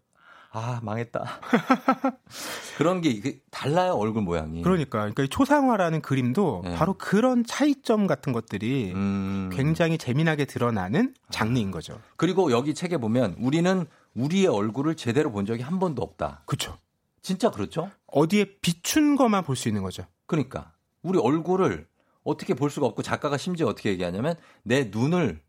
아 망했다 (laughs) 그런 게 이게 달라요 얼굴 모양이. 그러니까, 그러니까 이 초상화라는 그림도 네. 바로 그런 차이점 같은 것들이 음. 굉장히 재미나게 드러나는 장르인 거죠. 그리고 여기 책에 보면 우리는 우리의 얼굴을 제대로 본 적이 한 번도 없다. 그렇죠. 진짜 그렇죠? 어디에 비춘 것만 볼 수 있는 거죠. 그러니까 우리 얼굴을 어떻게 볼 수가 없고 작가가 심지어 어떻게 얘기하냐면 내 눈을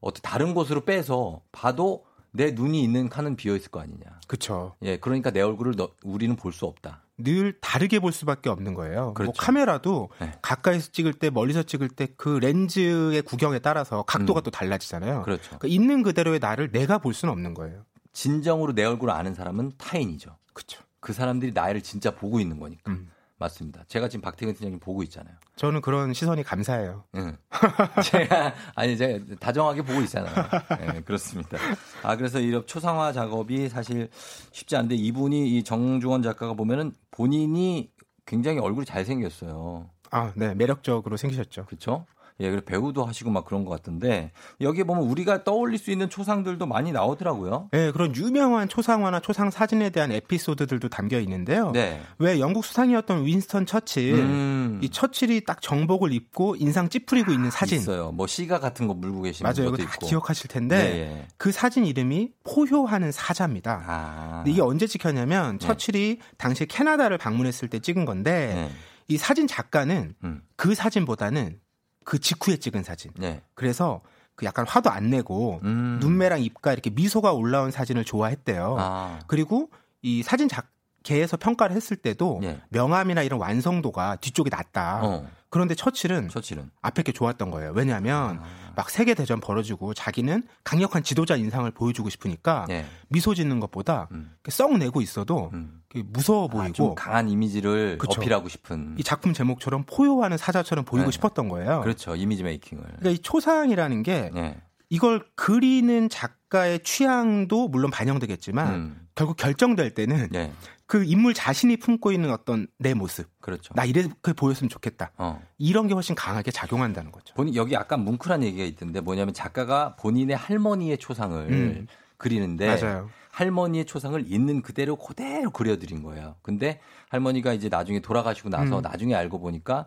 어떤 다른 곳으로 빼서 봐도 내 눈이 있는 칸은 비어 있을 거 아니냐. 그렇죠. 예, 그러니까 내 얼굴을 너- 우리는 볼 수 없다. 늘 다르게 볼 수밖에 없는 거예요. 그렇죠. 뭐 카메라도 네. 가까이서 찍을 때 멀리서 찍을 때 그 렌즈의 구경에 따라서 각도가 음. 또 달라지잖아요. 그렇죠. 그러니까 있는 그대로의 나를 내가 볼 수는 없는 거예요. 진정으로 내 얼굴을 아는 사람은 타인이죠. 그렇죠. 그 사람들이 나를 진짜 보고 있는 거니까. 음. 맞습니다. 제가 지금 박태근 팀장님 보고 있잖아요. 저는 그런 시선이 감사해요. 응. (laughs) 제가 아니 제가 다정하게 보고 있잖아요. 네, 그렇습니다. 아 그래서 이런 초상화 작업이 사실 쉽지 않은데 이분이 이 정중원 작가가 보면은 본인이 굉장히 얼굴이 잘 생겼어요. 아, 네, 매력적으로 생기셨죠. 그렇죠? 예, 그리고 배우도 하시고 막 그런 것 같은데 여기에 보면 우리가 떠올릴 수 있는 초상들도 많이 나오더라고요. 네, 그런 유명한 초상화나 초상 사진에 대한 에피소드들도 담겨 있는데요. 네. 왜 영국 수상이었던 윈스턴 처칠, 음. 이 처칠이 딱 정복을 입고 인상 찌푸리고 있는 사진. 있어요. 뭐 시가 같은 거 물고 계시는 맞아요. 것도 다 있고. 기억하실 텐데 네, 예. 그 사진 이름이 포효하는 사자입니다. 아. 이게 언제 찍혔냐면 네. 처칠이 당시 캐나다를 방문했을 때 찍은 건데 네. 이 사진 작가는 음. 그 사진보다는 그 직후에 찍은 사진. 네. 그래서 그 약간 화도 안 내고 음. 눈매랑 입가 이렇게 미소가 올라온 사진을 좋아했대요. 아. 그리고 이 사진 작 계에서 평가를 했을 때도 예. 명암이나 이런 완성도가 뒤쪽이 낮다. 어. 그런데 처칠은 처칠은 앞에 게 좋았던 거예요. 왜냐하면 아. 막 세계 대전 벌어지고 자기는 강력한 지도자 인상을 보여주고 싶으니까 예. 미소 짓는 것보다 음. 썩 내고 있어도 음. 무서워 아, 보이고 좀 강한 이미지를 그쵸. 어필하고 싶은 이 작품 제목처럼 포효하는 사자처럼 보이고 네. 싶었던 거예요. 그렇죠. 이미지 메이킹을. 그러니까 이 초상이라는 게 예. 이걸 그리는 작가의 취향도 물론 반영되겠지만 음. 결국 결정될 때는 예. 그 인물 자신이 품고 있는 어떤 내 모습, 그렇죠. 나 이렇게 보였으면 좋겠다. 어. 이런 게 훨씬 강하게 작용한다는 거죠. 본인 여기 약간 뭉클한 얘기가 있던데 뭐냐면 작가가 본인의 할머니의 초상을 음. 그리는데 맞아요. 할머니의 초상을 있는 그대로 그대로 그려드린 거예요. 근데 할머니가 이제 나중에 돌아가시고 나서 음. 나중에 알고 보니까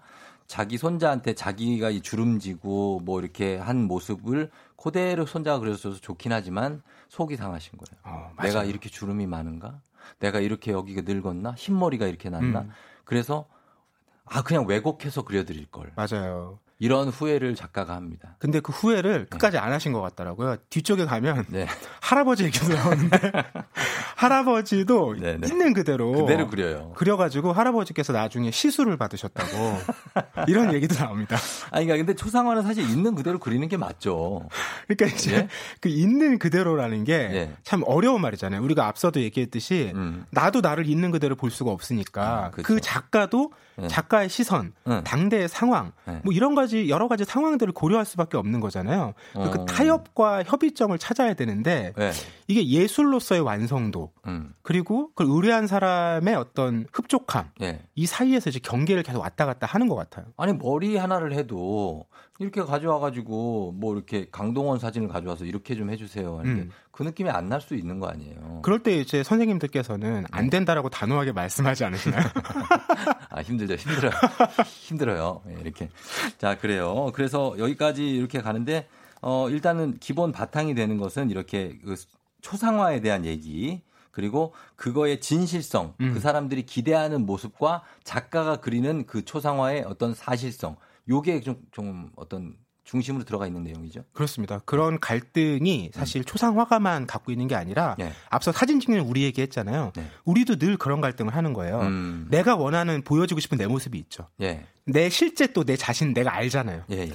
자기 손자한테 자기가 이 주름지고 뭐 이렇게 한 모습을 그대로 손자가 그려줘서 좋긴 하지만 속이 상하신 거예요. 어. 내가 이렇게 주름이 많은가? 내가 이렇게 여기가 늙었나? 흰머리가 이렇게 났나? 음. 그래서 아 그냥 왜곡해서 그려드릴 걸. 맞아요. 이런 후회를 작가가 합니다. 근데 그 후회를 끝까지 안 하신 것 같더라고요. 뒤쪽에 가면 네. (laughs) 할아버지 얘기도 나오는데 (laughs) 할아버지도 네, 네. 있는 그대로 그대로 그려요. 그려가지고 할아버지께서 나중에 시술을 받으셨다고 (laughs) 이런 얘기도 나옵니다. 아니, 그러니까 근데 초상화는 사실 있는 그대로 그리는 게 맞죠. 그러니까 이제 예? 그 있는 그대로라는 게 예. 참 어려운 말이잖아요. 우리가 앞서도 얘기했듯이 음. 나도 나를 있는 그대로 볼 수가 없으니까 아, 그쵸. 그 작가도 예. 작가의 시선, 응. 당대의 상황, 예. 뭐 이런 가지 여러 가지 상황들을 고려할 수밖에 없는 거잖아요. 어. 그 타협과 협의점을 찾아야 되는데 네. 이게 예술로서의 완성도 음. 그리고 그 의뢰한 사람의 어떤 흡족함 예. 이 사이에서 이제 경계를 계속 왔다 갔다 하는 것 같아요. 아니 머리 하나를 해도 이렇게 가져와 가지고 뭐 이렇게 강동원 사진을 가져와서 이렇게 좀 해주세요. 하는데 음. 그 느낌이 안 날 수 있는 거 아니에요. 그럴 때 이제 선생님들께서는 안 된다라고 단호하게 말씀하지 않으시나요? (laughs) 아 힘들죠, 힘들어요, 힘들어요. 예, 이렇게 자 그래요. 그래서 여기까지 이렇게 가는데 어 일단은 기본 바탕이 되는 것은 이렇게 그 초상화에 대한 얘기. 그리고 그거의 진실성, 음. 그 사람들이 기대하는 모습과 작가가 그리는 그 초상화의 어떤 사실성, 요게 좀, 좀 어떤 중심으로 들어가 있는 내용이죠. 그렇습니다. 그런 갈등이 사실 초상화가만 갖고 있는 게 아니라 예. 앞서 사진 찍는 우리 얘기했잖아요. 네. 우리도 늘 그런 갈등을 하는 거예요. 음. 내가 원하는 보여주고 싶은 내 모습이 있죠. 예, 내 실제 또 내 자신 내가 알잖아요. 예, 예.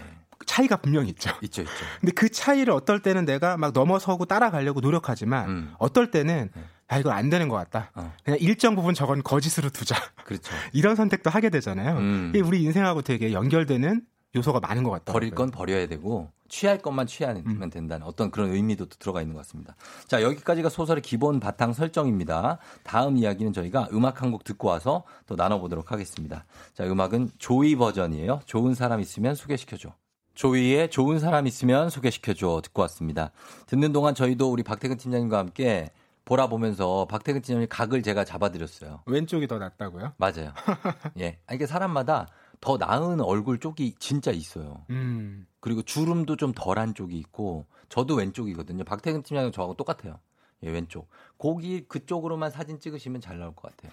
차이가 분명히 있죠. (laughs) 있죠, 있죠. 근데 그 차이를 어떨 때는 내가 막 넘어서고 따라가려고 노력하지만 음. 어떨 때는 야 이거 안 되는 것 같다. 어. 그냥 일정 부분 저건 거짓으로 두자. 그렇죠. (laughs) 이런 선택도 하게 되잖아요. 음. 이게 우리 인생하고 되게 연결되는 요소가 많은 것 같다. 버릴 건 버려야 되고 취할 것만 취하면 음. 된다는 어떤 그런 의미도 또 들어가 있는 것 같습니다. 자 여기까지가 소설의 기본 바탕 설정입니다. 다음 이야기는 저희가 음악 한 곡 듣고 와서 또 나눠보도록 하겠습니다. 자 음악은 조이 버전이에요. 좋은 사람 있으면 소개시켜줘. 조이의 좋은 사람 있으면 소개시켜줘 듣고 왔습니다. 듣는 동안 저희도 우리 박태근 팀장님과 함께 보라 보면서 박태근 팀장님 각을 제가 잡아드렸어요. 왼쪽이 더 낫다고요? 맞아요. (laughs) 예. 아니, 이게 사람마다 더 나은 얼굴 쪽이 진짜 있어요. 음. 그리고 주름도 좀 덜한 쪽이 있고 저도 왼쪽이거든요. 박태근 팀장님 저하고 똑같아요. 예, 왼쪽. 거기 그쪽으로만 사진 찍으시면 잘 나올 것 같아요.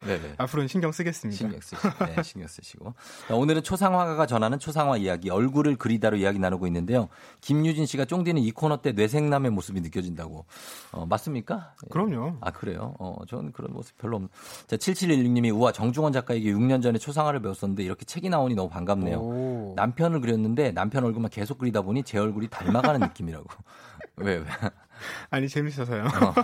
네네. 앞으로는 신경 쓰겠습니다. 신경 쓰시고, 네, 신경 쓰시고. 자, 오늘은 초상화가가 전하는 초상화 이야기, 얼굴을 그리다로 이야기 나누고 있는데요. 김유진 씨가 쫑디는 이 코너 때 뇌생남의 모습이 느껴진다고. 어, 맞습니까? 예. 그럼요. 아, 그래요? 어, 저는 그런 모습 별로 없는. 자, 7716님이 우와, 정중원 작가에게 6년 전에 초상화를 배웠었는데 이렇게 책이 나오니 너무 반갑네요. 오. 남편을 그렸는데 남편 얼굴만 계속 그리다 보니 제 얼굴이 닮아가는 (laughs) 느낌이라고. 왜, 왜? 아니 재밌어서요. 어.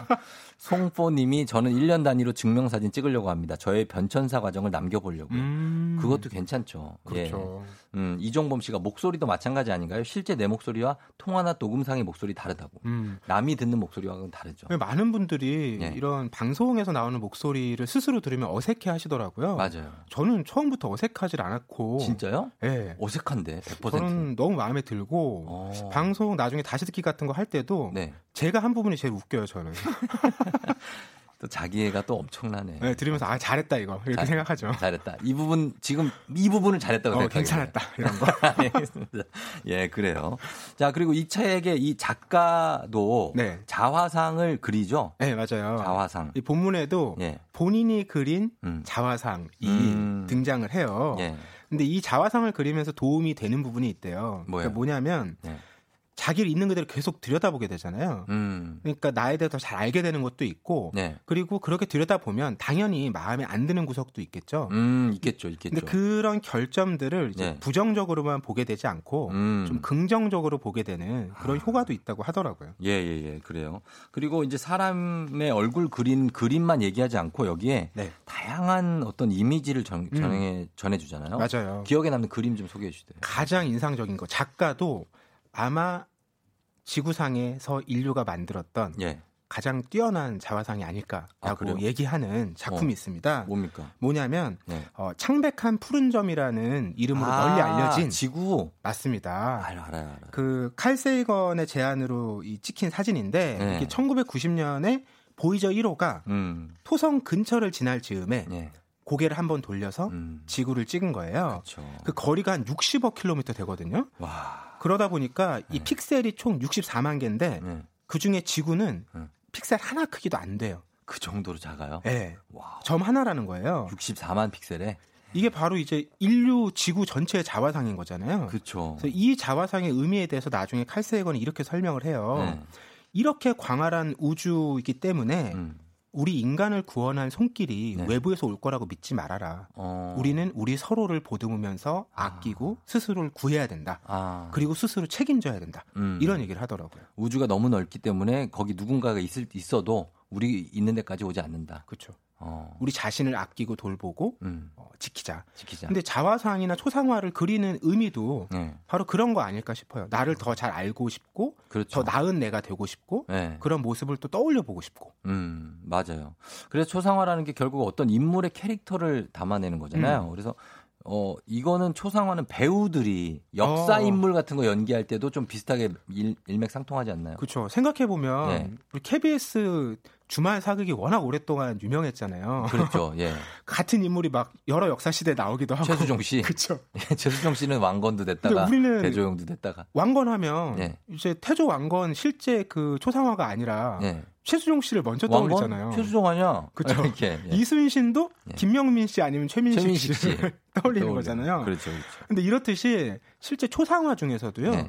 송포님이 저는 1년 단위로 증명사진 찍으려고 합니다. 저의 변천사 과정을 남겨보려고요. 음. 그것도 괜찮죠. 그렇죠. 예. 음, 이종범 씨가 목소리도 마찬가지 아닌가요? 실제 내 목소리와 통화나 녹음상의 목소리 다르다고. 음. 남이 듣는 목소리와는 다르죠. 왜 많은 분들이 예. 이런 방송에서 나오는 목소리를 스스로 들으면 어색해 하시더라고요. 맞아요. 저는 처음부터 어색하질 않았고. 진짜요? 예. 어색한데 100%. 저는 너무 마음에 들고 어. 방송 나중에 다시 듣기 같은 거 할 때도 네. 제가 한 부분이 제일 웃겨요 저는. (laughs) 또 자기애가 또 엄청나네. 네, 들으면서 아 잘했다 이거 이렇게 잘- 생각하죠. 잘했다. 이 부분 지금 이 부분을 잘했다고 어, 생각해요. 괜찮았다 이런 거. (laughs) 알겠습니다. 예, 그래요. 자, 그리고 이 책의 이 작가도 네. 자화상을 그리죠. 네 맞아요. 자화상. 이 본문에도 예. 본인이 그린 음. 자화상이 음. 등장을 해요. 예. 근데 이 자화상을 그리면서 도움이 되는 부분이 있대요. 뭐예요? 그러니까 뭐냐면 예. 자기를 있는 그대로 계속 들여다보게 되잖아요. 음. 그러니까 나에 대해 더 잘 알게 되는 것도 있고 네. 그리고 그렇게 들여다보면 당연히 마음에 안 드는 구석도 있겠죠. 음, 있겠죠, 있겠죠. 근데 그런 결점들을 이제 네. 부정적으로만 보게 되지 않고 음. 좀 긍정적으로 보게 되는 그런 효과도 있다고 하더라고요. 예, 예, 예, 그래요. 그리고 이제 사람의 얼굴 그린 그림만 얘기하지 않고 여기에 네. 다양한 어떤 이미지를 전, 음. 전해, 전해주잖아요. 맞아요. 기억에 남는 그림 좀 소개해 주세요. 가장 인상적인 거 작가도 아마 지구상에서 인류가 만들었던 예. 가장 뛰어난 자화상이 아닐까라고 아? 얘기하는 작품이 어. 있습니다. 뭡니까? 뭐냐면 네. 어, 창백한 푸른 점이라는 이름으로 아, 널리 알려진 지구. 맞습니다. 알아, 알아요, 알아요. 그 칼세이건의 제안으로 이 찍힌 사진인데 네. 이게 1990년에 보이저 1호가 음, 토성 근처를 지날 즈음에 예. 고개를 한번 돌려서 음, 지구를 찍은 거예요. 그렇죠. 그 거리가 한 60억 킬로미터 되거든요. 와, 그러다 보니까 이 네. 픽셀이 총 64만 개인데 네. 그 중에 지구는 네. 픽셀 하나 크기도 안 돼요. 그 정도로 작아요? 예. 와, 점 하나라는 거예요. 64만 픽셀에. 이게 바로 이제 인류 지구 전체의 자화상인 거잖아요. 그렇죠. 이 자화상의 의미에 대해서 나중에 칼세이건이 이렇게 설명을 해요. 네. 이렇게 광활한 우주이기 때문에 음, 우리 인간을 구원할 손길이 네. 외부에서 올 거라고 믿지 말아라. 어, 우리는 우리 서로를 보듬으면서 아끼고 스스로를 구해야 된다. 아, 그리고 스스로 책임져야 된다. 음. 이런 얘기를 하더라고요. 우주가 너무 넓기 때문에 거기 누군가가 있을 있어도 우리 있는 데까지 오지 않는다. 그렇죠. 어, 우리 자신을 아끼고 돌보고 음, 어, 지키자. 지키자. 근데 자화상이나 초상화를 그리는 의미도 네, 바로 그런 거 아닐까 싶어요. 나를 더 잘 알고 싶고 그렇죠. 더 나은 내가 되고 싶고 네. 그런 모습을 또 떠올려 보고 싶고. 음, 맞아요. 그래서 초상화라는 게 결국 어떤 인물의 캐릭터를 담아내는 거잖아요. 음. 그래서 어 이거는 초상화는 배우들이 역사 어. 인물 같은 거 연기할 때도 좀 비슷하게 일, 일맥상통하지 않나요? 그렇죠. 생각해 보면 네. 우리 KBS 주말 사극이 워낙 오랫동안 유명했잖아요. 그렇죠. 예. (laughs) 같은 인물이 막 여러 역사 시대에 나오기도 하고. 최수종 씨. (laughs) 그렇죠. (laughs) 최수종 씨는 왕건도 됐다가 우리는 대조영도 됐다가 왕건하면 예. 이제 태조 왕건 실제 그 초상화가 아니라 예. 최수종 씨를 먼저 떠올리잖아요. 최수종 아니야? 이렇게. 예. 이순신도 예. 김명민 씨 아니면 최민식, 최민식 씨. 떠올리는 떠올려. 거잖아요. 그렇죠. 그렇죠. 근데 이렇듯이 실제 초상화 중에서도요.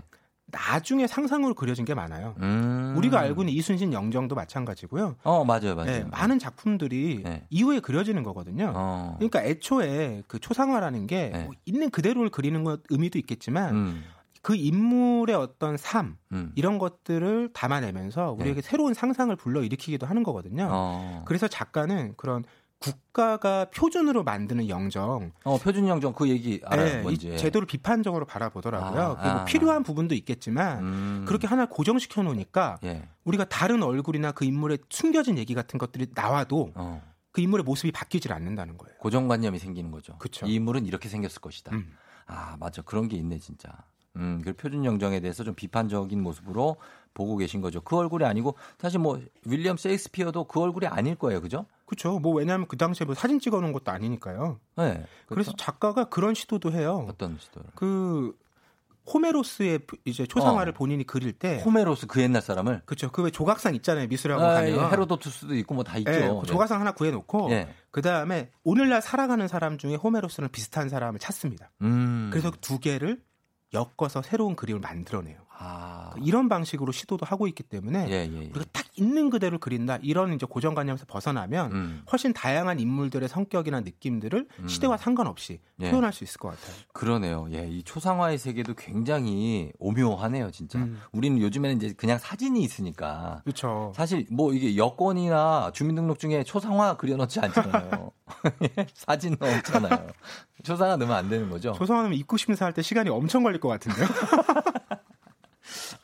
네. 나중에 상상으로 그려진 게 많아요. 음. 우리가 알고 있는 이순신 영정도 마찬가지고요. 어, 맞아요. 맞아요. 네, 많은 작품들이 네. 이후에 그려지는 거거든요. 어. 그러니까 애초에 그 초상화라는 게 네. 뭐 있는 그대로를 그리는 것 의미도 있겠지만 음. 그 인물의 어떤 삶 음. 이런 것들을 담아내면서 우리에게 새로운 상상을 불러일으키기도 하는 거거든요. 네. 어. 그래서 작가는 그런 국가가 표준으로 만드는 영정, 어, 표준 영정 그 얘기 알아요. 네, 뭔지. 이 제도를 비판적으로 바라보더라고요. 아, 그리고 아, 필요한 부분도 있겠지만 음. 그렇게 하나 고정시켜 놓으니까 예. 우리가 다른 얼굴이나 그 인물의 숨겨진 얘기 같은 것들이 나와도 어. 그 인물의 모습이 바뀌질 않는다는 거예요. 고정관념이 생기는 거죠. 그쵸. 이 인물은 이렇게 생겼을 것이다. 음. 아, 맞아. 그런 게 있네, 진짜. 음, 그 표준 영정에 대해서 좀 비판적인 모습으로 보고 계신 거죠. 그 얼굴이 아니고 사실 뭐 윌리엄 셰익스피어도 그 얼굴이 아닐 거예요. 그죠? 그렇죠. 뭐 왜냐하면 그 당시에 뭐 사진 찍어 놓은 것도 아니니까요. 네. 그래서 작가가 그런 시도도 해요. 어떤 시도를? 그 호메로스의 이제 초상화를 어. 본인이 그릴 때 호메로스 그 옛날 사람을 그렇죠. 그 왜 조각상 있잖아요. 미술학원 아, 가면. 예, 헤로도투스도 있고 뭐 다 있죠. 예, 그 네. 조각상 하나 구해 놓고 예. 그다음에 오늘날 살아가는 사람 중에 호메로스랑 비슷한 사람을 찾습니다. 음. 그래서 두 개를 엮어서 새로운 그림을 만들어내요. 아. 이런 방식으로 시도도 하고 있기 때문에 예, 예, 예. 우리가 딱 있는 그대로 그린다 이런 이제 고정관념에서 벗어나면 음. 훨씬 다양한 인물들의 성격이나 느낌들을 음. 시대와 상관없이 예. 표현할 수 있을 것 같아요. 그러네요. 예, 이 초상화의 세계도 굉장히 오묘하네요, 진짜. 음. 우리는 요즘에는 이제 그냥 사진이 있으니까 그렇죠. 사실 뭐 이게 여권이나 주민등록증에 초상화 그려놓지 않잖아요. (laughs) (laughs) 사진 넣었잖아요. 초상화 넣으면 안 되는 거죠. 조성하면 입구 심사할 때 시간이 엄청 걸릴 것 같은데요. (laughs)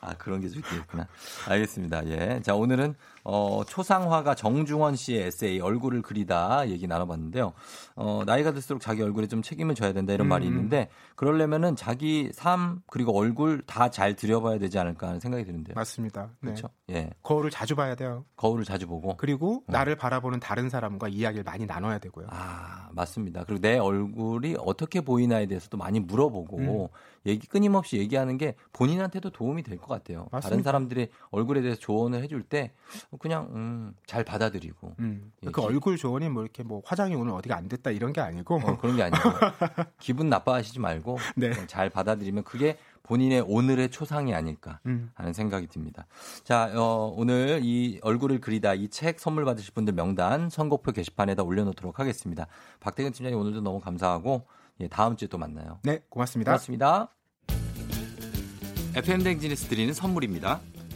아, 그런 게 좋겠구나. 알겠습니다. 예. 자, 오늘은 어, 초상화가 정중원 씨의 에세이 얼굴을 그리다 얘기 나눠봤는데요. 어, 나이가 들수록 자기 얼굴에 좀 책임을 져야 된다 이런 음. 말이 있는데 그러려면은 자기 삶 그리고 얼굴 다 잘 들여봐야 되지 않을까 하는 생각이 드는데요. 맞습니다. 네. 그렇죠? 예. 거울을 자주 봐야 돼요. 거울을 자주 보고. 그리고 나를 바라보는 다른 사람과 이야기를 많이 나눠야 되고요. 아, 맞습니다. 그리고 내 얼굴이 어떻게 보이나에 대해서도 많이 물어보고 음. 얘기 끊임없이 얘기하는 게 본인한테도 도움이 될 것 같아요. 다른 맞습니다. 사람들이 얼굴에 대해서 조언을 해줄 때 그냥 음, 잘 받아들이고 음. 예, 그 기- 얼굴 조언이 뭐 이렇게 뭐 화장이 오늘 어디가 안 됐다 이런 게 아니고 어, 그런 게 아니고 (laughs) 기분 나빠하시지 말고 네. 어, 잘 받아들이면 그게 본인의 오늘의 초상이 아닐까 음. 하는 생각이 듭니다. 자, 어, 오늘 이 얼굴을 그리다 이 책 선물 받으실 분들 명단 선곡표 게시판에다 올려놓도록 하겠습니다. 박대근 팀장님 오늘도 너무 감사하고 예, 다음 주에 또 만나요. 네, 고맙습니다. 고맙습니다. FM 대행진에서 드리는 선물입니다.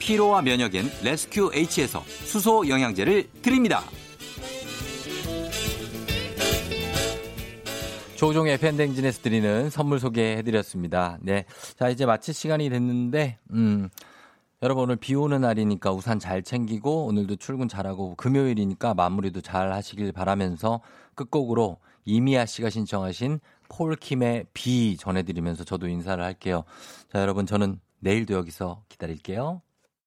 피로와 면역엔 레스큐 H에서 수소 영양제를 드립니다. 조충현의 FM 대행진에서 드리는 선물 소개해드렸습니다. 네. 자, 이제 마칠 시간이 됐는데, 음, 여러분 오늘 비 오는 날이니까 우산 잘 챙기고 오늘도 출근 잘하고 금요일이니까 마무리도 잘 하시길 바라면서 끝곡으로 이미아 씨가 신청하신 폴킴의 비 전해드리면서 저도 인사를 할게요. 자, 여러분 저는 내일도 여기서 기다릴게요.